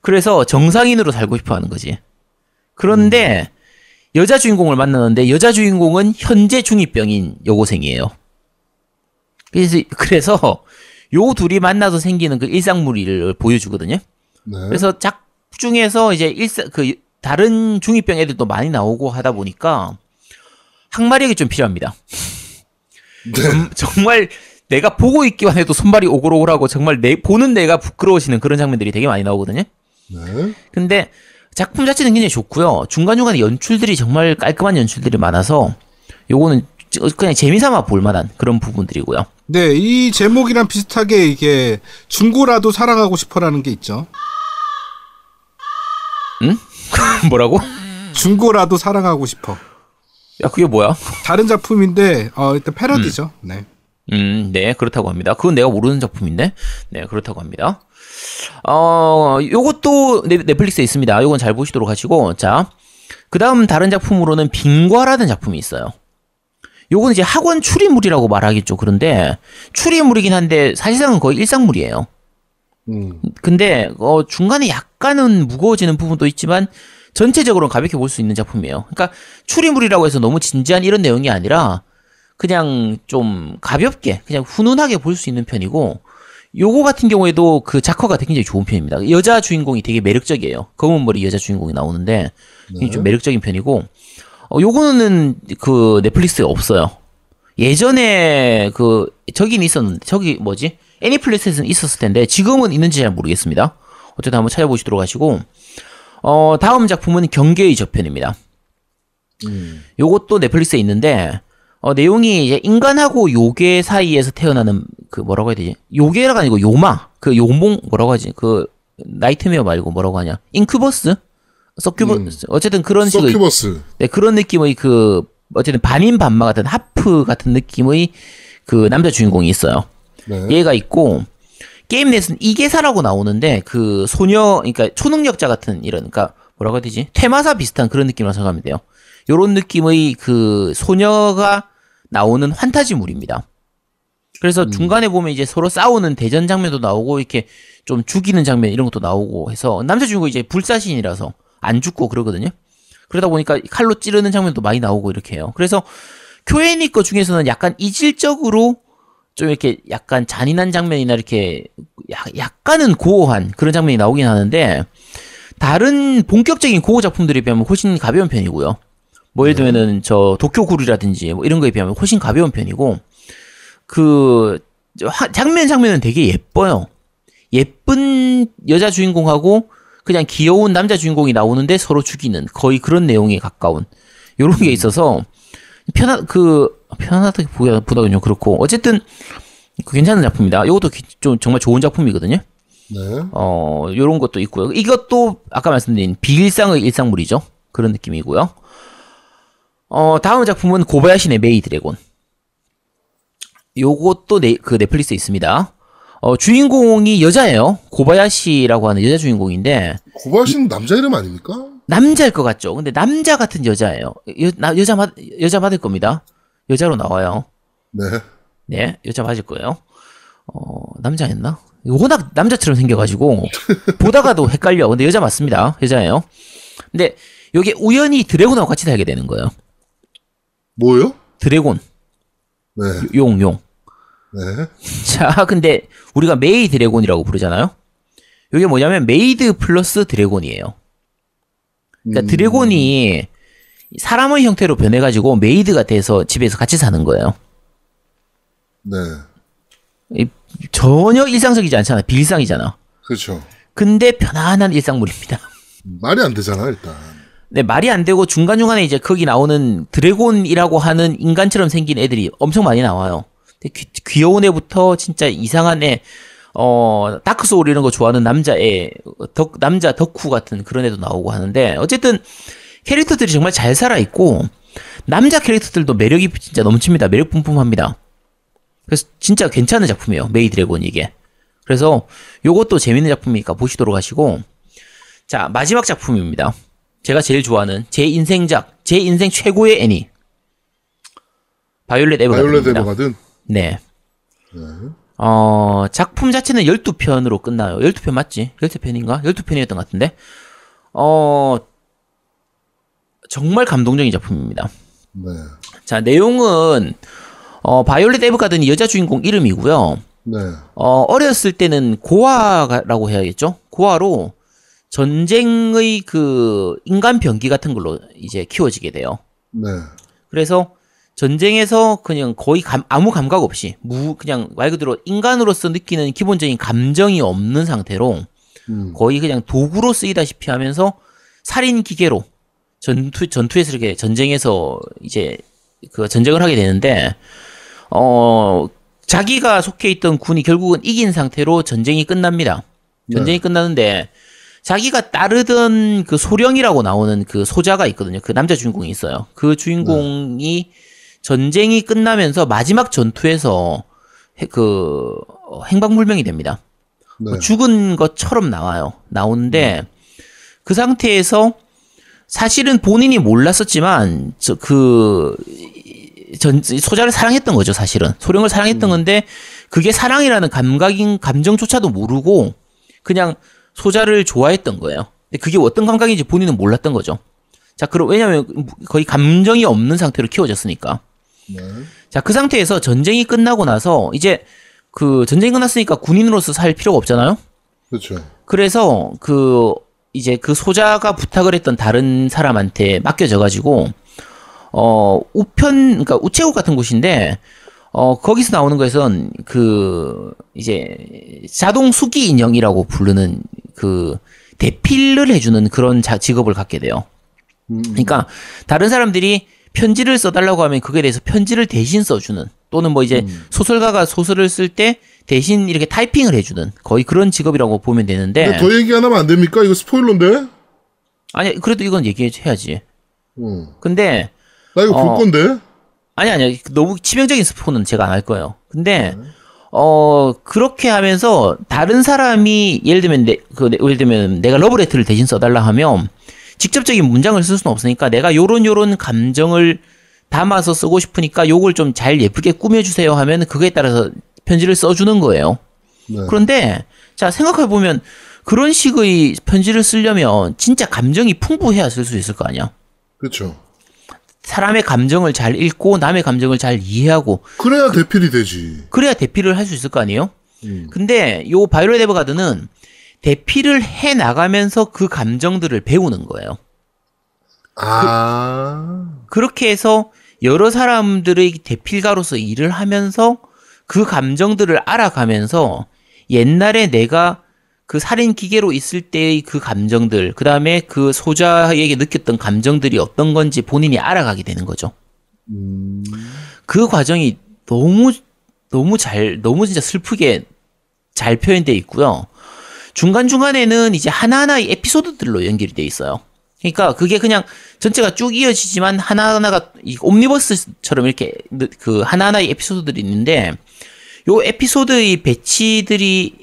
B: 그래서 정상인으로 살고 싶어 하는 거지. 그런데 여자 주인공을 만나는데 여자 주인공은 현재 중2병인 여고생이에요. 그래서, 그래서 요 둘이 만나서 생기는 그 일상물을 보여주거든요.
A: 네.
B: 그래서 작 중에서 이제 일사 그 다른 중이병 애들도 많이 나오고 하다 보니까 항마력이 좀 필요합니다. 정, 정말 내가 보고 있기만 해도 손발이 오글오글하고 정말 내 보는 내가 부끄러워지는 그런 장면들이 되게 많이 나오거든요.
A: 네.
B: 근데 작품 자체는 굉장히 좋고요. 중간중간에 연출들이 정말 깔끔한 연출들이 많아서 요거는 그냥 재미삼아 볼 만한 그런 부분들이고요.
C: 네, 이 제목이랑 비슷하게 이게 중고라도 사랑하고 싶어라는 게 있죠.
B: 뭐라고?
C: 중고라도 사랑하고 싶어.
B: 야, 그게 뭐야?
C: 다른 작품인데 어 일단 패러디죠. 네.
B: 음, 네, 그렇다고 합니다. 그건 내가 모르는 작품인데, 네, 그렇다고 합니다. 어, 요것도 넷- 넷플릭스에 있습니다. 요건 잘 보시도록 하시고, 자, 그 다음 다른 작품으로는 빙과라는 작품이 있어요. 요건 이제 학원 추리물이라고 말하겠죠. 그런데, 추리물이긴 한데, 사실상은 거의 일상물이에요.
A: 음.
B: 근데, 어, 중간에 약간은 무거워지는 부분도 있지만, 전체적으로는 가볍게 볼 수 있는 작품이에요. 그러니까, 추리물이라고 해서 너무 진지한 이런 내용이 아니라, 그냥 좀 가볍게 그냥 훈훈하게 볼 수 있는 편이고 요거 같은 경우에도 그 작화가 되게 굉장히 좋은 편입니다. 여자 주인공이 되게 매력적이에요. 검은 머리 여자 주인공이 나오는데 굉장히 좀 매력적인 편이고 어 요거는 그 넷플릭스에 없어요. 예전에 그 저긴 있었는데 저기 뭐지? 애니플렉스에서는 있었을 텐데 지금은 있는지 잘 모르겠습니다. 어쨌든 한번 찾아보시도록 하시고 어 다음 작품은 경계의 저편입니다.
A: 음.
B: 요것도 넷플릭스에 있는데 어, 내용이 이제 인간하고 요괴 사이에서 태어나는 그 뭐라고 해야 되지? 요괴가 아니고 요마 그 요몽 뭐라고 하지? 그 nightmare 말고 뭐라고 하냐? incubus? succubus 어쨌든 그런 식의
A: 서큐버스.
B: 네, 그런 느낌의 그 어쨌든 반인 반마 같은 half 같은 느낌의 그 남자 주인공이 있어요.
A: 네.
B: 얘가 있고 게임 내에서는 이계사라고 나오는데 그 소녀 그러니까 초능력자 같은 이런 그러니까 뭐라고 해야 되지 퇴마사 비슷한 그런 느낌으로 생각하면 돼요. 요런 느낌의 그 소녀가 나오는 환타지물입니다. 그래서 중간에 보면 이제 서로 싸우는 대전 장면도 나오고 이렇게 좀 죽이는 장면 이런 것도 나오고 해서 남자 주인공이 이제 불사신이라서 안 죽고 그러거든요. 그러다 보니까 칼로 찌르는 장면도 많이 나오고 이렇게 해요. 그래서 큐에니 거 중에서는 약간 이질적으로 좀 이렇게 약간 잔인한 장면이나 이렇게 약, 약간은 고어한 그런 장면이 나오긴 하는데 다른 본격적인 고어 작품들에 비하면 훨씬 가벼운 편이고요. 뭐 예를 들면은 저 도쿄굴이라든지 뭐 이런 거에 비하면 훨씬 가벼운 편이고 그 화- 장면 장면은 되게 예뻐요. 예쁜 여자 주인공하고 그냥 귀여운 남자 주인공이 나오는데 서로 죽이는 거의 그런 내용에 가까운 요런 게 있어서 편하 그 편하다기 보다는 좀 그렇고 어쨌든 그 괜찮은 작품이다. 이것도 기- 좀 정말 좋은 작품이거든요.
A: 네.
B: 어, 요런 것도 있고요. 이것도 아까 말씀드린 비일상의 일상물이죠. 그런 느낌이고요. 어, 다음 작품은 고바야시네 메이 드래곤. 요것도 네, 그 넷플릭스에 있습니다. 어, 주인공이 여자예요. 고바야시라고 하는 여자 주인공인데
A: 고바야시는 남자 이름 아닙니까?
B: 남자일 것 같죠. 근데 남자 같은 여자예요. 여, 나, 여자 맞 여자 맞을 겁니다. 여자로 나와요.
A: 네.
B: 네, 여자 맞을 거예요. 어, 남자였나? 워낙 남자처럼 생겨가지고, 보다가도 헷갈려. 근데 여자 맞습니다. 여자예요. 근데, 여기 우연히 드래곤하고 같이 살게 되는 거예요.
A: 뭐요?
B: 드래곤,
A: 네.
B: 용, 용.
A: 네.
B: 자, 근데, 우리가 메이드래곤이라고 부르잖아요? 이게 뭐냐면, 메이드 플러스 드래곤이에요. 그러니까
A: 음,
B: 드래곤이 사람의 형태로 변해가지고 메이드가 돼서 집에서 같이 사는 거예요.
A: 네.
B: 이- 전혀 일상적이지 않잖아. 비일상이잖아.
A: 그렇죠.
B: 근데 편안한 일상물입니다.
A: 말이 안 되잖아, 일단.
B: 네, 말이 안 되고 중간중간에 이제 거기 나오는 드래곤이라고 하는 인간처럼 생긴 애들이 엄청 많이 나와요. 귀여운 애부터 진짜 이상한 애, 어, 다크 소울 이런 거 좋아하는 남자애, 덕, 남자 덕후 같은 그런 애도 나오고 하는데, 어쨌든 캐릭터들이 정말 잘 살아있고, 남자 캐릭터들도 매력이 진짜 넘칩니다. 매력 뿜뿜합니다. 그래서 진짜 괜찮은 작품이에요. 메이 드래곤 이게. 그래서 요것도 재밌는 작품이니까 보시도록 하시고, 자, 마지막 작품입니다. 제가 제일 좋아하는 제 인생작, 제 인생 최고의 애니. 바이올렛
A: 바이올렛
B: 에버가든입니다.
A: 에버가든.
B: 네. 어, 작품 자체는 12편으로 끝나요. 12편 맞지? 12편인가? 12편이었던 것 같은데. 어, 정말 감동적인 작품입니다.
A: 네.
B: 자, 내용은, 어, 바이올렛 에버가든이 여자 주인공 이름이고요.
A: 네.
B: 어, 어렸을 때는 고아라고 해야겠죠? 고아로 전쟁의 그 인간 병기 같은 걸로 이제 키워지게 돼요.
A: 네.
B: 그래서 전쟁에서 그냥 거의 감- 아무 감각 없이 무 그냥 말 그대로 인간으로서 느끼는 기본적인 감정이 없는 상태로
A: 음.
B: 거의 그냥 도구로 쓰이다시피 하면서 살인 기계로 전투 전투에서 이렇게 전쟁에서 이제 그 전쟁을 하게 되는데 어 자기가 속해 있던 군이 결국은 이긴 상태로 전쟁이 끝납니다. 전쟁이 끝나는데 자기가 따르던 그 소령이라고 나오는 그 소자가 있거든요. 그 남자 주인공이 있어요. 그 주인공이 전쟁이 끝나면서 마지막 전투에서 해- 그 어, 행방불명이 됩니다.
A: 네.
B: 뭐 죽은 것처럼 나와요. 나오는데 그 상태에서 사실은 본인이 몰랐었지만 저그 전 소자를 사랑했던 거죠, 사실은. 소령을 사랑했던 건데 그게 사랑이라는 감각인 감정조차도 모르고 그냥 소자를 좋아했던 거예요. 근데 그게 어떤 감각인지 본인은 몰랐던 거죠. 자, 그럼 왜냐면 거의 감정이 없는 상태로 키워졌으니까.
A: 네.
B: 자, 그 상태에서 전쟁이 끝나고 나서 이제 그 전쟁이 끝났으니까 군인으로서 살 필요가 없잖아요.
A: 그렇죠.
B: 그래서 그 이제 그 소자가 부탁을 했던 다른 사람한테 맡겨져 가지고 어 우편 그러니까 우체국 같은 곳인데 어 거기서 나오는 것은 그 이제 자동 수기 인형이라고 부르는 그 대필을 해주는 그런 자, 직업을 갖게 돼요.
A: 음.
B: 그러니까 다른 사람들이 편지를 써달라고 하면 그거에 대해서 편지를 대신 써주는 또는 뭐 이제 소설가가 소설을 쓸 때 대신 이렇게 타이핑을 해주는 거의 그런 직업이라고 보면 되는데
A: 더 얘기 안 하면 안 됩니까? 이거 스포일러인데?
B: 아니 그래도 이건 얘기해야지.
A: 응.
B: 근데
A: 나 이거
B: 어.
A: 볼 건데?
B: 아니 아니 너무 치명적인 스포는 제가 안 할 거예요. 근데 어 그렇게 하면서 다른 사람이 예를 들면 내, 그 내- 예를 들면 내가 러브레터를 대신 써달라 하면 직접적인 문장을 쓸 수는 없으니까 내가 요런 요런 감정을 담아서 쓰고 싶으니까 요걸 좀 잘 예쁘게 꾸며주세요 하면 그거에 따라서 편지를 써주는 거예요.
A: 네.
B: 그런데 자 생각해 보면 그런 식의 편지를 쓰려면 진짜 감정이 풍부해야 쓸 수 있을 거 아니야.
A: 그렇죠.
B: 사람의 감정을 잘 읽고 남의 감정을 잘 이해하고
A: 그래야 대필이 되지.
B: 그래야 대피를 할수 있을 거 아니에요?
A: 음.
B: 근데 요 바이올렛 에버 가드는 대피를 해 나가면서 그 감정들을 배우는 거예요.
A: 아.
B: 그렇게 해서 여러 사람들의 대필가로서 일을 하면서 그 감정들을 알아가면서 옛날에 내가 그 살인 기계로 있을 때의 그 감정들, 그 다음에 그 소자에게 느꼈던 감정들이 어떤 건지 본인이 알아가게 되는 거죠.
A: 음.
B: 그 과정이 너무, 너무 잘, 너무 진짜 슬프게 잘 표현되어 있고요. 중간중간에는 이제 하나하나의 에피소드들로 연결이 돼 있어요. 그러니까 그게 그냥 전체가 쭉 이어지지만 하나하나가 이 옴니버스처럼 이렇게 그 하나하나의 에피소드들이 있는데 요 에피소드의 배치들이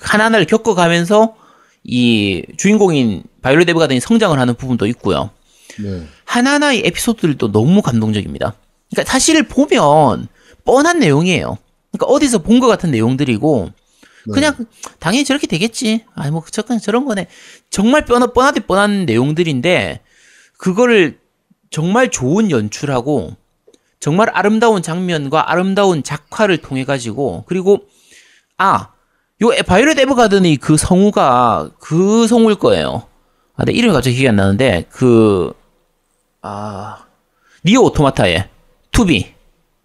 B: 하나하나를 겪어가면서 이 주인공인 바이올렛 에버가든이 성장을 하는 부분도 있고요.
A: 네.
B: 하나하나의 에피소드들도 너무 감동적입니다. 그러니까 사실 보면 뻔한 내용이에요. 그러니까 어디서 본 것 같은 내용들이고 그냥 당연히 저렇게 되겠지. 아니 뭐 저건 저런 거네. 정말 뻔하 뻔하대 뻔한 내용들인데 그거를 정말 좋은 연출하고 정말 아름다운 장면과 아름다운 작화를 통해 가지고 그리고 아, 요 바이올렛 에버가든이 그 성우가 그 성우일 거예요. 아, 내 이름이 갑자기 기억이 안 나는데 그 아, 니오 오토마타의 투비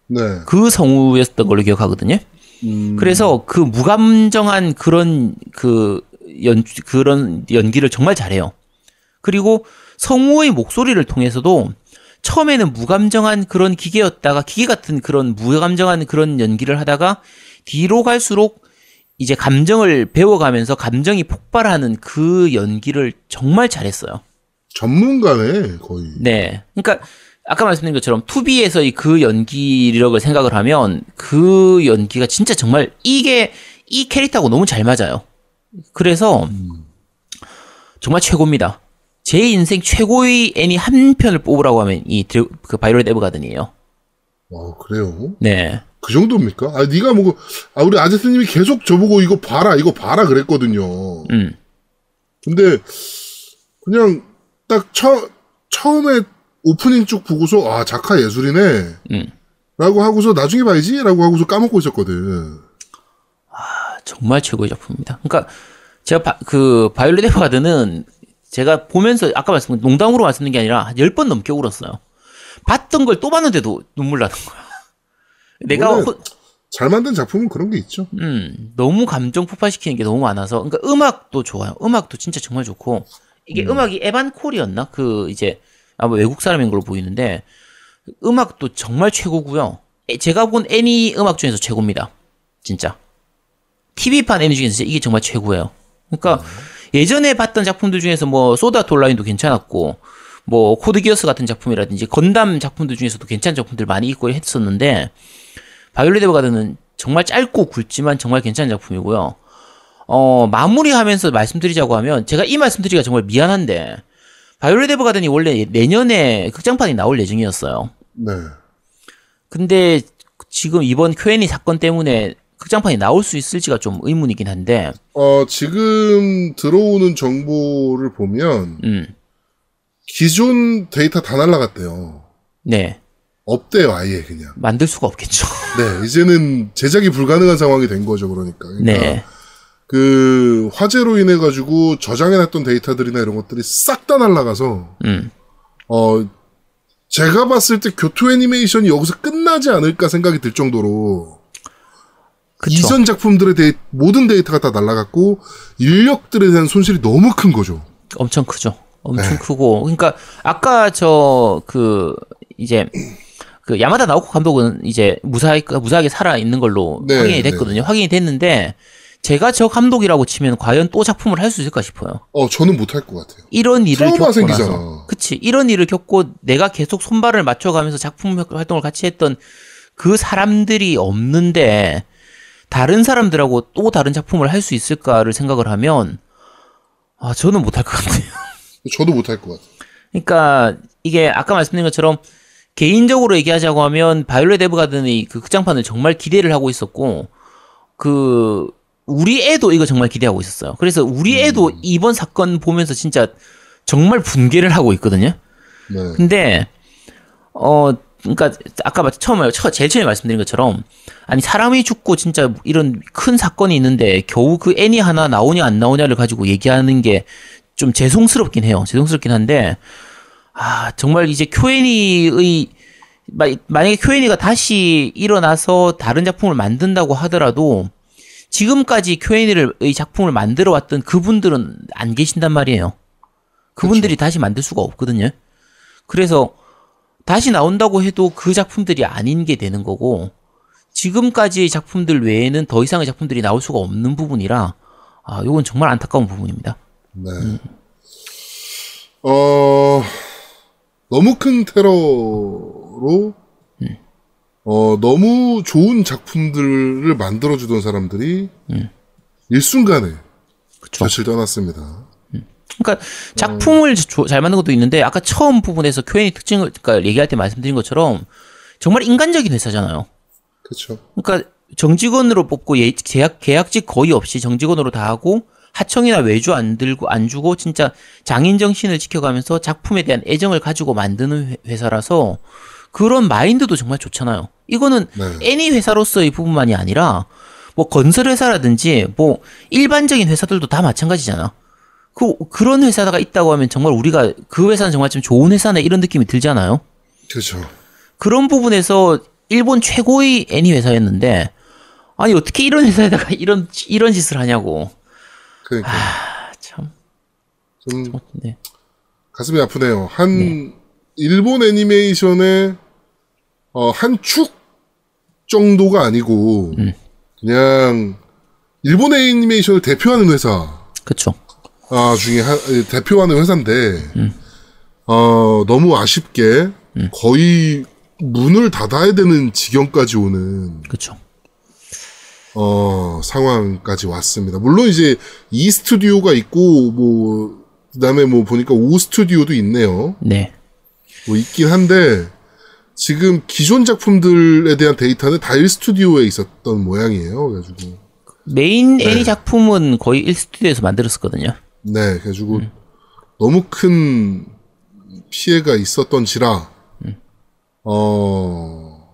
A: 네.
B: 그 성우였던 걸로 기억하거든요.
A: 음.
B: 그래서 그 무감정한 그런 그 연, 그런 연기를 정말 잘해요. 그리고 성우의 목소리를 통해서도 처음에는 무감정한 그런 기계였다가 기계 같은 그런 무감정한 그런 연기를 하다가 뒤로 갈수록 이제 감정을 배워가면서 감정이 폭발하는 그 연기를 정말 잘했어요.
A: 전문가네, 거의.
B: 네. 그러니까 아까 말씀드린 것처럼 투비에서의 그 연기력을 생각을 하면 그 연기가 진짜 정말 이게 이 캐릭터하고 너무 잘 맞아요. 그래서 정말 최고입니다. 제 인생 최고의 애니 한 편을 뽑으라고 하면 이그 바이올렛 에버가든이에요.
A: 어, 그래요?
B: 네.
A: 그 정도입니까? 아, 네가 뭐, 아, 우리 아제스님이 계속 저보고 이거 봐라, 이거 봐라 그랬거든요.
B: 음.
A: 근데, 그냥, 딱 처, 처음에 오프닝 쭉 보고서, 아, 작화 예술이네.
B: 음.
A: 라고 하고서, 나중에 봐야지? 라고 하고서 까먹고 있었거든.
B: 정말 최고의 작품입니다. 그러니까 제가 바, 그 바이올렛 에버가든은 제가 보면서 아까 말씀 농담으로 말씀드린 게 아니라 한 10번 넘게 울었어요. 봤던 걸 또 봤는데도 눈물 나는 거야. 내가 호-
A: 잘 만든 작품은 그런 게 있죠.
B: 음, 너무 감정 폭발시키는 게 너무 많아서 그러니까 음악도 좋아요. 음악도 진짜 정말 좋고 이게 음악이 에반 콜이었나? 그 이제 아마 외국 사람인 걸로 보이는데 음악도 정말 최고고요. 에- 제가 본 애니 음악 중에서 최고입니다. 진짜. TV판 애니 중에서 이게 정말 최고예요. 그러니까 예전에 봤던 작품들 중에서 뭐 소드 아트 온라인도 괜찮았고 뭐 코드 기어스 같은 작품이라든지 건담 작품들 중에서도 괜찮은 작품들 많이 있고 했었는데 바이올렛 에버가든은 정말 짧고 굵지만 정말 괜찮은 작품이고요. 어, 마무리하면서 말씀드리자고 하면 제가 이 말씀드리기가 정말 미안한데 바이올렛 에버가든이 원래 내년에 극장판이 나올 예정이었어요.
A: 네.
B: 근데 지금 이번 Q&A 사건 때문에 극장판이 나올 수 있을지가 좀 의문이긴 한데,
A: 어, 지금 들어오는 정보를 보면,
B: 음,
A: 기존 데이터 다 날라갔대요.
B: 네.
A: 없대요, 아예 그냥.
B: 만들 수가 없겠죠.
A: 네, 이제는 제작이 불가능한 상황이 된 거죠, 그러니까. 그러니까
B: 네.
A: 그 화재로 인해 가지고 저장해놨던 데이터들이나 이런 것들이 싹 다 날라가서
B: 음,
A: 어 제가 봤을 때 교토 애니메이션이 여기서 끝나지 않을까 생각이 들 정도로
B: 그쵸.
A: 이전 작품들의 데이, 모든 데이터가 다 날라갔고 인력들에 대한 손실이 너무 큰 거죠.
B: 엄청 크죠. 엄청
A: 네.
B: 크고. 그러니까 아까 저 그 이제 그 야마다 나오코 감독은 이제 무사히 무사하게 살아 있는 걸로
A: 네,
B: 확인이 됐거든요. 확인이 됐는데 제가 저 감독이라고 치면 과연 또 작품을 할 수 있을까 싶어요.
A: 어 저는 못할 것 같아요.
B: 이런 일을 겪고
A: 생기잖아.
B: 나서 그치 이런 일을 겪고 내가 계속 손발을 맞춰가면서 작품 활동을 같이 했던 그 사람들이 없는데 다른 사람들하고 또 다른 작품을 할 수 있을까를 생각을 하면 아 저는 못할 것 같아요.
A: 저도 못할 것 같아요.
B: 그러니까 이게 아까 말씀드린 것처럼 개인적으로 얘기하자고 하면 바이올렛 에브가든의 그 극장판을 정말 기대를 하고 있었고 그 우리 애도 이거 정말 기대하고 있었어요. 그래서 우리 애도 이번 사건 보면서 진짜 정말 분개를 하고 있거든요.
A: 네.
B: 근데 어, 그러니까 아까 마- 처음에 처- 제일 처음에 말씀드린 것처럼 아니 사람이 죽고 진짜 이런 큰 사건이 있는데 겨우 그 애니 하나 나오냐 안 나오냐를 가지고 얘기하는 게 좀 죄송스럽긴 해요. 죄송스럽긴 한데 아 정말 이제 쿄애니의 마- 만약에 쿄애니가 다시 일어나서 다른 작품을 만든다고 하더라도 지금까지 쿄애니를 의 작품을 만들어 왔던 그분들은 안 계신단 말이에요. 그분들이 다시 만들 수가 없거든요. 그래서 다시 나온다고 해도 그 작품들이 아닌 게 되는 거고 지금까지의 작품들 외에는 더 이상의 작품들이 나올 수가 없는 부분이라 아, 요건 정말 안타까운 부분입니다.
A: 네. 어, 너무 큰 테러로, 어, 너무 좋은 작품들을 만들어주던 사람들이, 일순간에
B: 그쵸.
A: 곁을 떠났습니다.
B: 그러니까 작품을 조- 잘 만든 것도 있는데 아까 처음 부분에서 Q&A 특징을 그러니까 얘기할 때 말씀드린 것처럼 정말 인간적인 회사잖아요.
A: 그쵸.
B: 그러니까 정직원으로 뽑고 예, 계약 계약직 거의 없이 정직원으로 다 하고 하청이나 외주 안 들고 안 주고 진짜 장인 정신을 지켜가면서 작품에 대한 애정을 가지고 만드는 회- 회사라서 그런 마인드도 정말 좋잖아요. 이거는
A: 네.
B: 애니 회사로서의 부분만이 아니라 뭐 건설 회사라든지 뭐 일반적인 회사들도 다 마찬가지잖아. 그 그런 회사가 있다고 하면 정말 우리가 그 회사는 정말 좀 좋은 회사네 이런 느낌이 들잖아요.
A: 그렇죠.
B: 그런 부분에서 일본 최고의 애니 회사였는데 아니 어떻게 이런 회사에다가 이런 이런 짓을 하냐고.
A: 그러니까
B: 아, 참.
A: 좀
B: 네.
A: 가슴이 아프네요. 한 일본 애니메이션의 어, 한 축 정도가 아니고
B: 음.
A: 그냥 일본 애니메이션을 대표하는 회사
B: 그쵸.
A: 아, 중에 한, 에, 대표하는 회사인데
B: 음.
A: 어, 너무 아쉽게 거의 문을 닫아야 되는 지경까지 오는
B: 그쵸.
A: 어, 상황까지 왔습니다. 물론 이제 이 스튜디오가 있고 뭐 그다음에 뭐 보니까 오 스튜디오도 있네요.
B: 네.
A: 뭐 있긴 한데 지금 기존 작품들에 대한 데이터는 다 1스튜디오에 있었던 모양이에요. 그래가지고.
B: 메인 애니 작품은 거의 1스튜디오에서 만들었었거든요.
A: 네, 그래가지고 너무 큰 피해가 있었던지라 어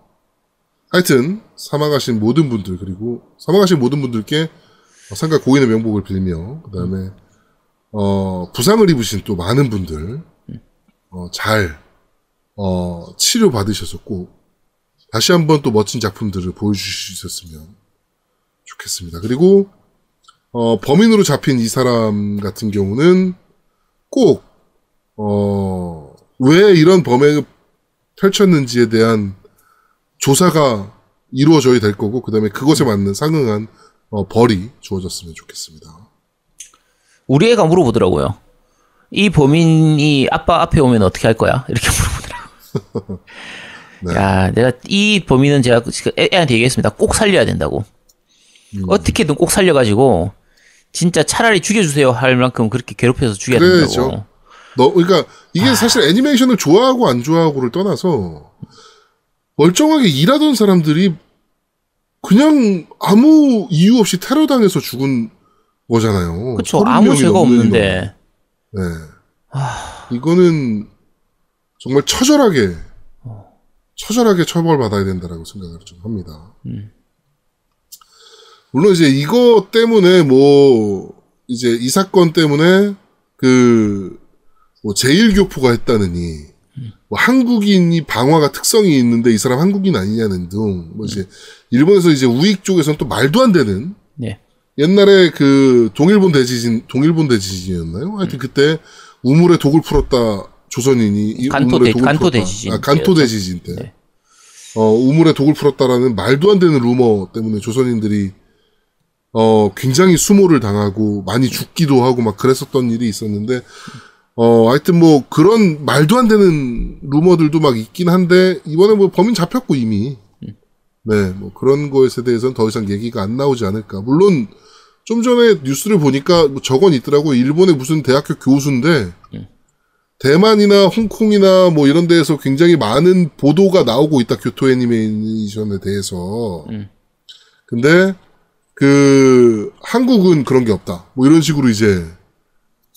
A: 하여튼 사망하신 모든 분들 그리고 사망하신 모든 분들께 상가 고인의 명복을 빌며 그다음에 어 부상을 입으신 또 많은 분들 어, 잘 어, 치료 받으셨었고 다시 한번 또 멋진 작품들을 있었으면 좋겠습니다. 그리고 어, 범인으로 잡힌 이 사람 같은 경우는 꼭, 어, 왜 이런 범행을 펼쳤는지에 대한 조사가 이루어져야 될 거고, 그 다음에 그것에 맞는 상응한 어, 벌이 주어졌으면 좋겠습니다.
B: 우리 애가 물어보더라고요. 이 범인이 아빠 앞에 오면 어떻게 할 거야? 이렇게.
A: 네.
B: 야, 내가 이 범인은 제가 그 애- 애한테 얘기했습니다. 꼭 살려야 된다고.
A: 음.
B: 어떻게든 꼭 살려가지고 진짜 차라리 죽여주세요 할 만큼 그렇게 괴롭혀서 죽여야 된다고.
A: 그렇죠. 너, 그러니까 이게 사실 애니메이션을 좋아하고 안 좋아하고를 떠나서 멀쩡하게 일하던 사람들이 그냥 아무 이유 없이 테러 당해서 죽은 거잖아요. 서른
B: 아무 죄가 없는데.
A: 네. 이거는 정말 처절하게, 처절하게 처벌받아야 된다라고 생각을 좀 합니다. 물론 이제 이거 때문에 뭐, 이제 이 사건 때문에 그, 뭐 제1교포가 했다느니, 뭐 한국인이 방화가 특성이 있는데 이 사람 한국인 아니냐는 등, 뭐 이제 일본에서 이제 우익 쪽에서는 또 말도 안 되는
B: 네.
A: 옛날에 그 동일본 대지진 동일본 대지진이었나요? 하여튼 그때 우물에 독을 풀었다 조선인이 이
B: 간토
A: 우물에
B: 대-
A: 독을
B: 간토. 대지진
A: 아, 간토
B: 때였죠.
A: 대지진 때.
B: 네.
A: 어 우물에 독을 풀었다라는 말도 안 되는 루머 때문에 조선인들이 어 굉장히 수모를 당하고 많이 죽기도 하고 막 그랬었던 일이 있었는데 어 하여튼 뭐 그런 말도 안 되는 루머들도 막 있긴 한데 이번에 뭐 범인 잡혔고 이미 네, 뭐 그런 거에 대해서는 더 이상 얘기가 안 나오지 않을까. 물론 좀 전에 뉴스를 보니까 뭐 저건 있더라고. 일본의 무슨 대학교 교수인데 대만이나 홍콩이나 뭐 이런 데에서 굉장히 많은 보도가 나오고 있다. 교토 애니메이션에 대해서.
B: 음.
A: 근데 그 한국은 그런 게 없다. 뭐 이런 식으로 이제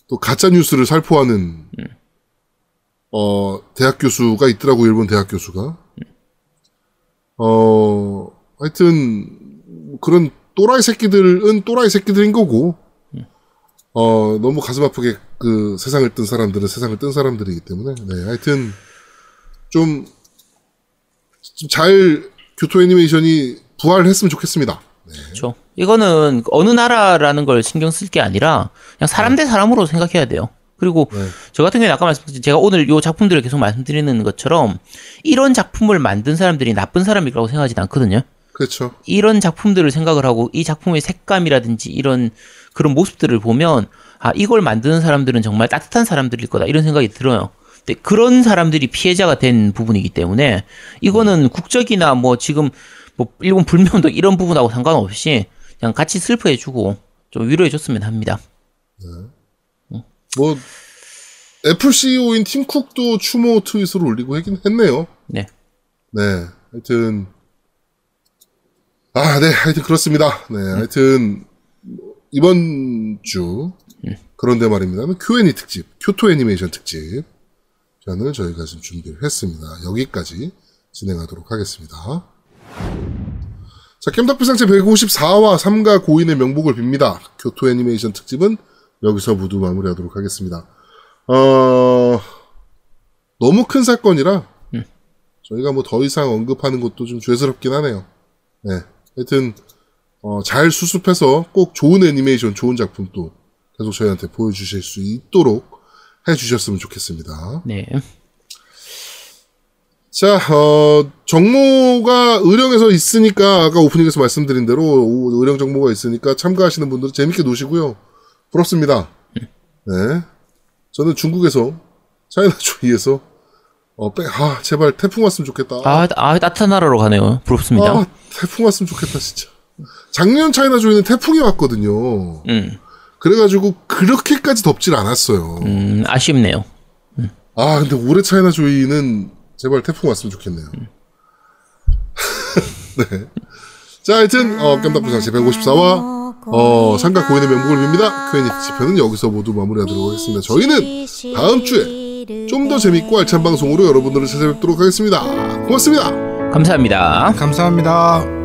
A: 또 가짜 뉴스를 살포하는 어, 대학 교수가 있더라고, 일본 대학 교수가. 어, 하여튼, 그런 또라이 새끼들은 또라이 새끼들인 거고, 어, 너무 가슴 아프게 그 세상을 뜬 사람들은 세상을 뜬 사람들이기 때문에, 네, 하여튼, 좀, 좀 잘 교토 애니메이션이 부활했으면 좋겠습니다.
B: 그렇죠. 이거는 어느 나라라는 걸 신경 쓸 게 아니라 그냥 사람 대 사람으로 생각해야 돼요. 그리고
A: 네.
B: 저 같은 경우에 아까 말씀드린 제가 오늘 요 작품들을 계속 말씀드리는 것처럼 이런 작품을 만든 사람들이 나쁜 사람이라고 생각하지는 않거든요.
A: 그렇죠.
B: 이런 작품들을 생각을 하고 이 작품의 색감이라든지 이런 그런 모습들을 보면 아 이걸 만드는 사람들은 정말 따뜻한 사람들일 거다 이런 생각이 들어요. 근데 그런 사람들이 피해자가 된 부분이기 때문에 이거는 국적이나 뭐 지금 뭐 일본 불명도 이런 부분하고 상관없이 그냥 같이 슬퍼해주고 좀 위로해줬으면 합니다.
A: 뭐, 애플 CEO인 팀 쿡도 추모 트윗을 올리고 하긴 했네요.
B: 네.
A: 네. 하여튼, 아, 네. 하여튼 그렇습니다. 네. 하여튼, 이번 주, 그런데 말입니다. Q&A 특집, 교토 애니메이션 특집. 편을 저희가 지금 준비를 했습니다. 여기까지 진행하도록 하겠습니다. 자, 겜덕비상체 154화 3가 고인의 명복을 빕니다. 교토 애니메이션 특집은 여기서 모두 마무리하도록 하겠습니다. 어, 너무 큰 사건이라 저희가 뭐 더 이상 언급하는 것도 좀 죄스럽긴 하네요. 네. 하여튼, 어, 잘 수습해서 꼭 좋은 애니메이션, 좋은 작품 또 계속 저희한테 보여주실 수 있도록 해주셨으면 좋겠습니다.
B: 네.
A: 자, 어, 정모가 의령에서 있으니까, 아까 오프닝에서 말씀드린 대로, 오- 의령 정모가 있으니까 참가하시는 분들은 재밌게 노시고요. 부럽습니다. 네. 저는 중국에서, 차이나 조이에서, 어, 빼, 아, 제발 태풍 왔으면 좋겠다.
B: 아, 아 따뜻한 나라로 가네요. 부럽습니다.
A: 아, 태풍 왔으면 좋겠다, 진짜. 작년 차이나 조이는 태풍이 왔거든요.
B: 음,
A: 그래가지고, 그렇게까지 덥질 않았어요.
B: 음, 아쉽네요.
A: 아, 근데 올해 차이나 조이는 제발 태풍 왔으면 좋겠네요. 네. 자, 하여튼, 어, 깜짝부상시 154화, 어, 상가 고인의 명복을 빕니다. Q&A 지편은 여기서 모두 마무리하도록 하겠습니다. 저희는 다음 주에 좀 더 재밌고 알찬 방송으로 여러분들을 찾아뵙도록 하겠습니다. 고맙습니다.
B: 감사합니다.
D: 감사합니다.